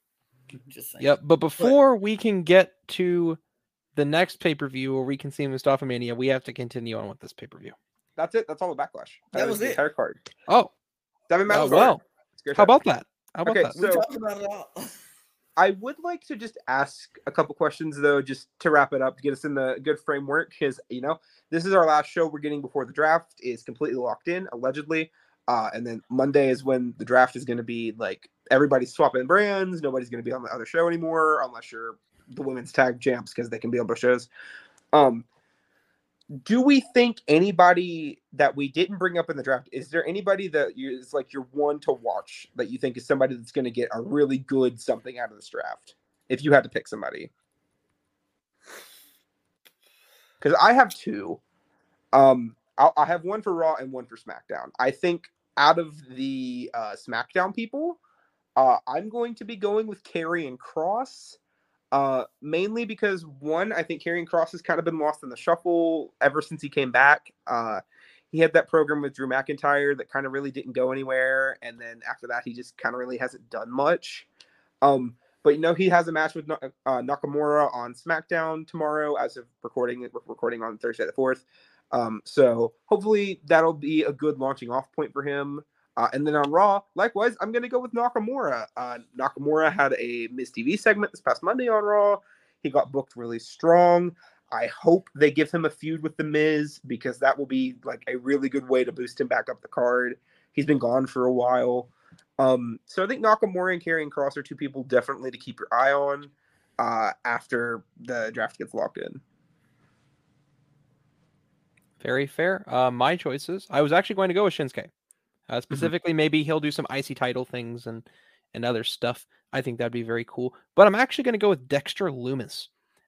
Just saying. Yep. But before we can get to the next pay per view where we can see Mustafa Mania, we have to continue on with this pay per view. That's it. That's all the backlash. That was the it. entire card. Oh, Seven matches. oh well. It's a great How about that? How about Okay, that? We So- talked about it all. I would like to just ask a couple questions though, just to wrap it up, to get us in the good framework, because you know this is our last show we're getting before the draft is completely locked in, allegedly. Uh, and then Monday is when the draft is going to be like everybody's swapping brands. Nobody's going to be on the other show anymore, unless you're the women's tag champs, because they can be on both shows. Um, do we think anybody that we didn't bring up in the draft is there anybody that you, is like your one to watch that you think is somebody that's going to get a really good something out of this draft if you had to pick somebody? Because i have two. Um I'll, i have one for raw and one for smackdown. I think out of the uh smackdown people uh i'm going to be going with Karrion Kross uh, mainly because one, I think Karrion Kross has kind of been lost in the shuffle ever since he came back. Uh, he had that program with Drew McIntyre that kind of really didn't go anywhere, and then after that, he just kind of really hasn't done much. Um, but you know, he has a match with uh, Nakamura on SmackDown tomorrow, as of recording. Recording on Thursday the fourth. Um, so hopefully that'll be a good launching off point for him. Uh, and then on Raw, likewise, I'm going to go with Nakamura. Uh, Nakamura had a Miz TV segment this past Monday on Raw. He got booked really strong. I hope they give him a feud with The Miz because that will be like a really good way to boost him back up the card. He's been gone for a while. Um, so I think Nakamura and Karrion Kross are two people definitely to keep your eye on uh, after the draft gets locked in. Very fair. Uh, my choices. I was actually going to go with Shinsuke. Mm-hmm. Uh, specifically, maybe he'll do some IC title things and and other stuff. I think that'd be very cool. But I'm actually going to go with Dexter Lumis.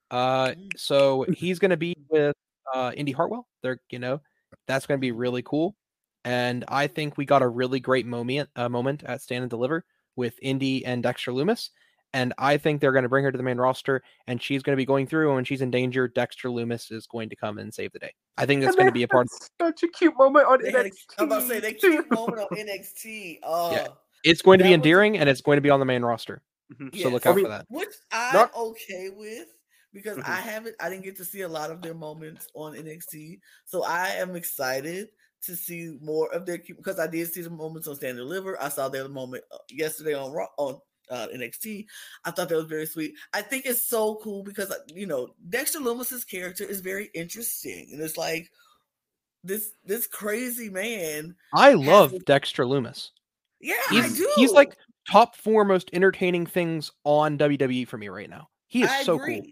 Uh, so he's going to be with uh, Indi Hartwell. They're you know that's going to be really cool. And I think we got a really great moment uh, moment at Stand and Deliver with Indi and Dexter Lumis. And I think they're going to bring her to the main roster, and she's going to be going through. And when she's in danger, Dexter Lumis is going to come and save the day. I think that's going to be a part. had Such a cute moment on They NXT. I'm about to say they cute moment on NXT. Uh, It's going to be That was endearing, and it's going to be on the main roster. Mhm. So look out I mean, for that. which I'm Not- okay with because Mhm. I haven't, I didn't get to see a lot of their moments on NXT, so I am excited to see more of their because I did see the moments on Stand and Deliver. I saw their moment uh, yesterday on Raw on uh, NXT. I thought that was very sweet. I think it's so cool because uh, you know Dexter Lumis's character is very interesting, and it's like this this crazy man. I love a- Dexter Lumis. Yeah, I He's do. he's like top four most entertaining things on WWE for me right now. He is I so agree. cool.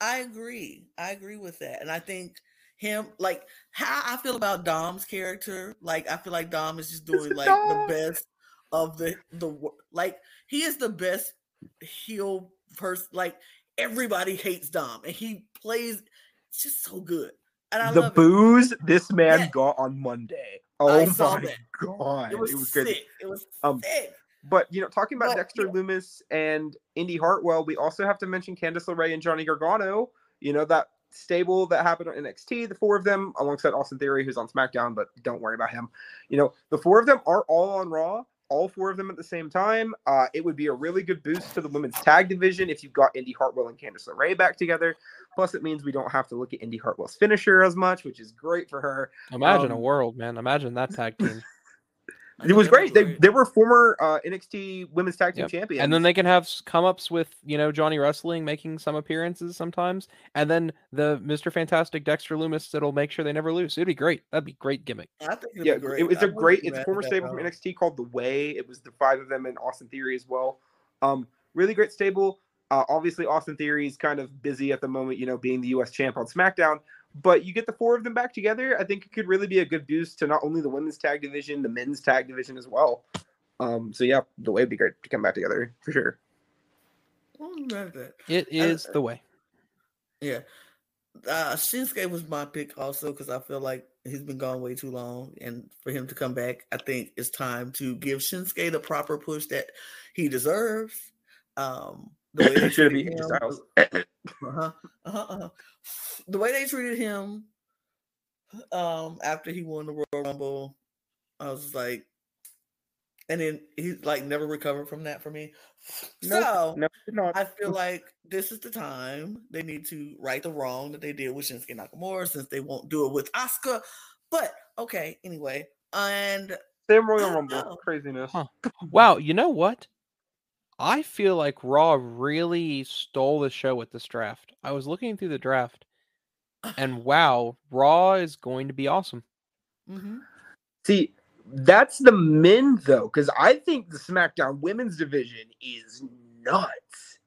I agree. I agree with that. And I think him like how I feel about Dom's character, like I feel like Dom is just doing like Dom. the best of the the like he is the best heel person like everybody hates Dom and he plays it's just so good. And I love the boos this man Yeah. got on Monday. I Oh saw my god, it. It was, sick. It was Um, sick. But you know, talking about But, Dexter yeah. Lumis and Indi Hartwell, we also have to mention Candice LeRae and Johnny Gargano. You know that stable that happened on NXT, the four of them, alongside Austin Theory, who's on SmackDown, but don't worry about him. You know, the four of them are all on Raw. All four of them at the same time. Uh, it would be a really good boost to the women's tag division if you've got Indi Hartwell and Candice LeRae back together. Plus, it means we don't have to look at Indi Hartwell's finisher as much, which is great for her. Imagine a um, world, man. Imagine that tag team. I It was great. They they were former uh, NXT Women's Tag Team Yep. champions, and then they can have s- come ups with you know Johnny Wrestling making some appearances sometimes, and then the Mister Fantastic Dexter Lumis that'll make sure they never lose. It'd be great. That'd be great gimmick. I think it'd yeah, be great. it was I a great. It's a former at stable from. NXT called The Way. It was the five of them and Austin Theory as well. Um, really great stable. Uh, obviously, Austin Theory is kind of busy at the moment, you know, being the U.S. champ on SmackDown. But you get the four of them back together. I think it could really be a good boost to not only the women's tag division, the men's tag division as well. Um, so yeah, the way would be great to come back together for sure. I wouldn't be mad at that. It I- is the way. Yeah. Uh Shinsuke was my pick also because I feel like he's been gone way too long. And for him to come back, I think it's time to give Shinsuke the proper push that he deserves. Um, the way they treated him, uh-huh, uh-huh, uh-huh. the way they treated him um after he won the Royal Rumble, I was like, and then he like never recovered from that for me. Nope, so no, did. I feel like this is the time they need to right the wrong that they did with Shinsuke Nakamura since they won't do it with Asuka. But okay, anyway, and Same Royal Rumble know. craziness. Huh. Wow, you know what? I feel like Raw really stole the show with this draft. I was looking through the draft, and wow, Raw is going to be awesome. mhm. See, that's the men though, because I think the SmackDown women's division is nuts.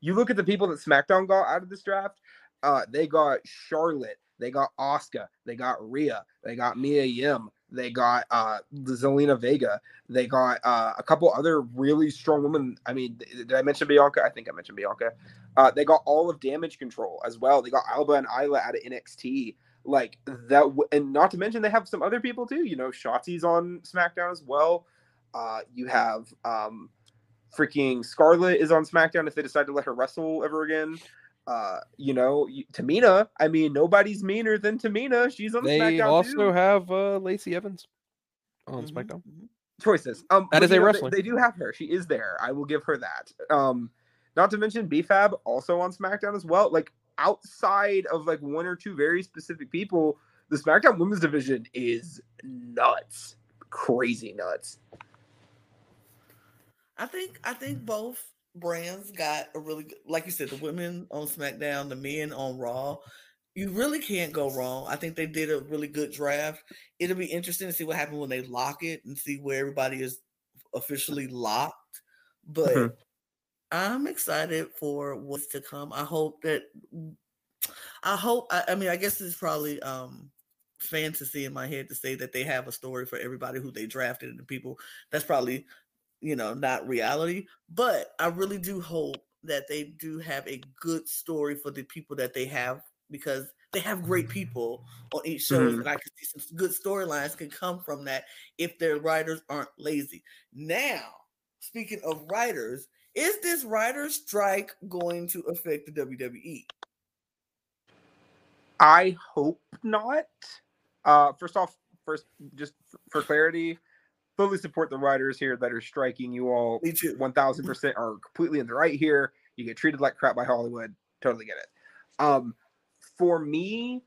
You look at the people that SmackDown got out of this draft. Uh, they got Charlotte, they got Asuka, they got Rhea, they got Mia Yim, they got uh Zelina Vega, they got uh, a couple other really strong women. I mean, did I mention Bianca? I think I mentioned Bianca. Uh, they got all of Damage Control as well. They got Alba and Isla out of NXT like that w- and not to mention they have some other people too you know Shotzi's on smackdown as well uh you have um freaking Scarlett is on smackdown if they decide to let her wrestle ever again uh you know tamina i mean nobody's meaner than tamina she's on They smackdown They also too. have uh, Lacey Evans on Mhm, SmackDown. mhm. choices um That but, is you a know, they- wrestler. they, do have her she is there i will give her that um not to mention bfab also on smackdown as well like outside of like one or two very specific people the smackdown women's division is nuts crazy nuts I think I think both brands got a really good, like you said, the women on SmackDown, the men on Raw. You really can't go wrong. I think they did a really good draft. It'll be interesting to see what happens when they lock it and see where everybody is officially locked. But Mhm. I'm excited for what's to come. I hope that I hope I, I mean I guess it's probably um fantasy in my head to say that they have a story for everybody who they drafted and the people that's probably you know not reality but i really do hope that they do have a good story for the people that they have because they have great people on each show Mhm. and i can see some good storylines can come from that if their writers aren't lazy. Now speaking of writers is this writer strike going to affect the wwe i hope not. Uh first off first just for clarity fully support the writers here that are striking you all me too 1000% are completely in the right here. You get treated like crap by Hollywood. Totally get it. Um, for me,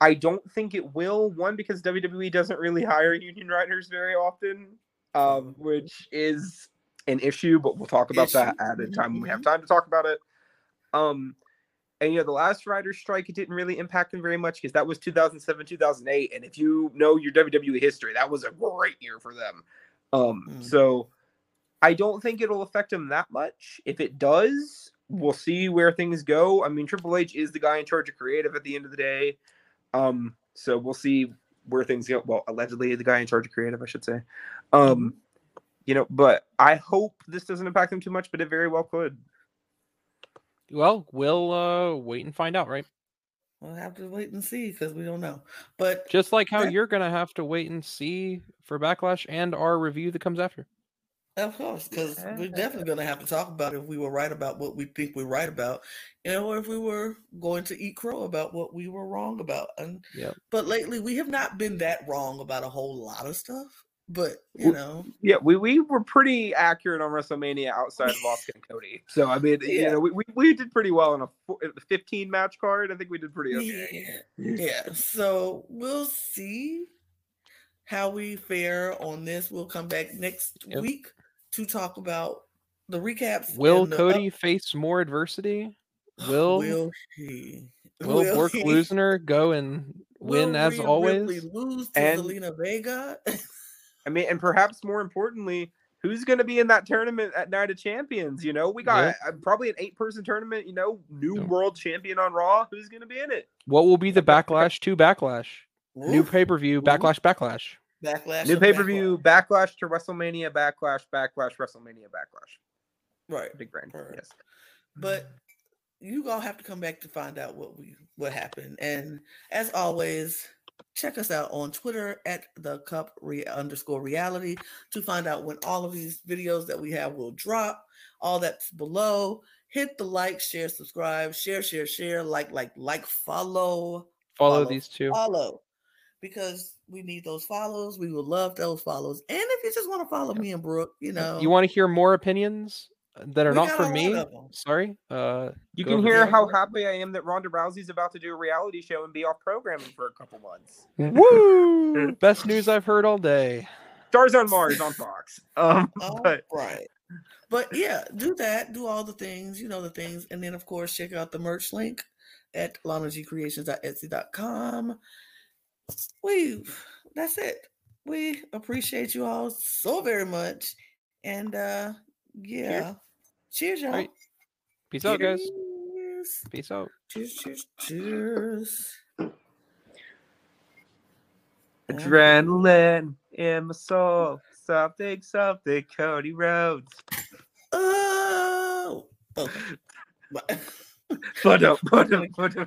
I don't think it will. One, because WWE doesn't really hire union writers very often, um, which is an issue, but we'll talk about that at a time when we have mhm. time to talk about it. Um, and you know, the last writer's strike, it didn't really impact them very much because that was 2007, 2008. And if you know your WWE history, that was a great year for them. Um, Mm. so I don't think it'll affect them that much. If it does, we'll see where things go. I mean, Triple H is the guy in charge of creative at the end of the day. Um, so we'll see where things go. Well, allegedly the guy in charge of creative, I should say. Um, you know, but I hope this doesn't impact them too much, but it very well could. Well, we'll uh, wait and find out, right? we'll have to wait and see because we don't know but Just like how Yeah. you're gonna have to wait and see for Backlash and our review that comes after. Of course, because we're definitely going to have to talk about if we were right about what we think we're right about, you know, or if we were going to eat crow about what we were wrong about. And Yep. but lately we have not been that wrong about a whole lot of stuff. But you W- know, Yeah, we, we were pretty accurate on WrestleMania outside of Austin and Cody. So I mean, you know, we, we, we did pretty well on a 15 match card. I think we did pretty okay. yeah, yeah. So we'll see how we fare on this. We'll come back next Yep. week to talk about the recaps. Will the Cody up- face more adversity? Will will he? Will, Brock he? Lesnar go and win Will as Rhea always? Ripley lose to And- Zelina Vega? I mean, and perhaps more importantly, who's going to be in that tournament at Night of Champions? You know, we got uh, probably an eight person tournament, you know, new Yeah. world champion on Raw. Who's going to be in it? What will be the backlash to backlash? New Oof. pay per view, backlash, backlash. backlash. New of pay per view, backlash to WrestleMania, backlash, backlash, WrestleMania, backlash. backlash. Right. Big brain. Correct. Yes. But you gonna have to come back to find out what we what happened. And as always, check us out on Twitter at the cup re- underscore reality to find out when all of these videos that we have will drop. All that's below. hit the like, share, subscribe, share, share, share, like, like, like, follow, Follow, Follow. these two. follow, because we need those follows. We would love those follows. And if you just want to follow Yeah. me and Brooke, you know, You want to hear more opinions that are We not got a from lot me? Sorry. Uh, You can hear there. how happy I am that Ronda Rousey's about to do a reality show and be off programming for a couple months. Woo! Best news I've heard all day. Stars on Mars on Fox. Um, All but right. But yeah, do that. Do all the things, you know, the things. And then, of course, check out the merch link at lanagcreations.etsy.com. We, that's it. We appreciate you all so very much. And uh yeah. Cheers, y'all. right. Peace out, guys. Peace out. Cheers, cheers, cheers. adrenaline in my soul. Something, something, Cody Rhodes. Oh, oh. okay. But up, but up, but up.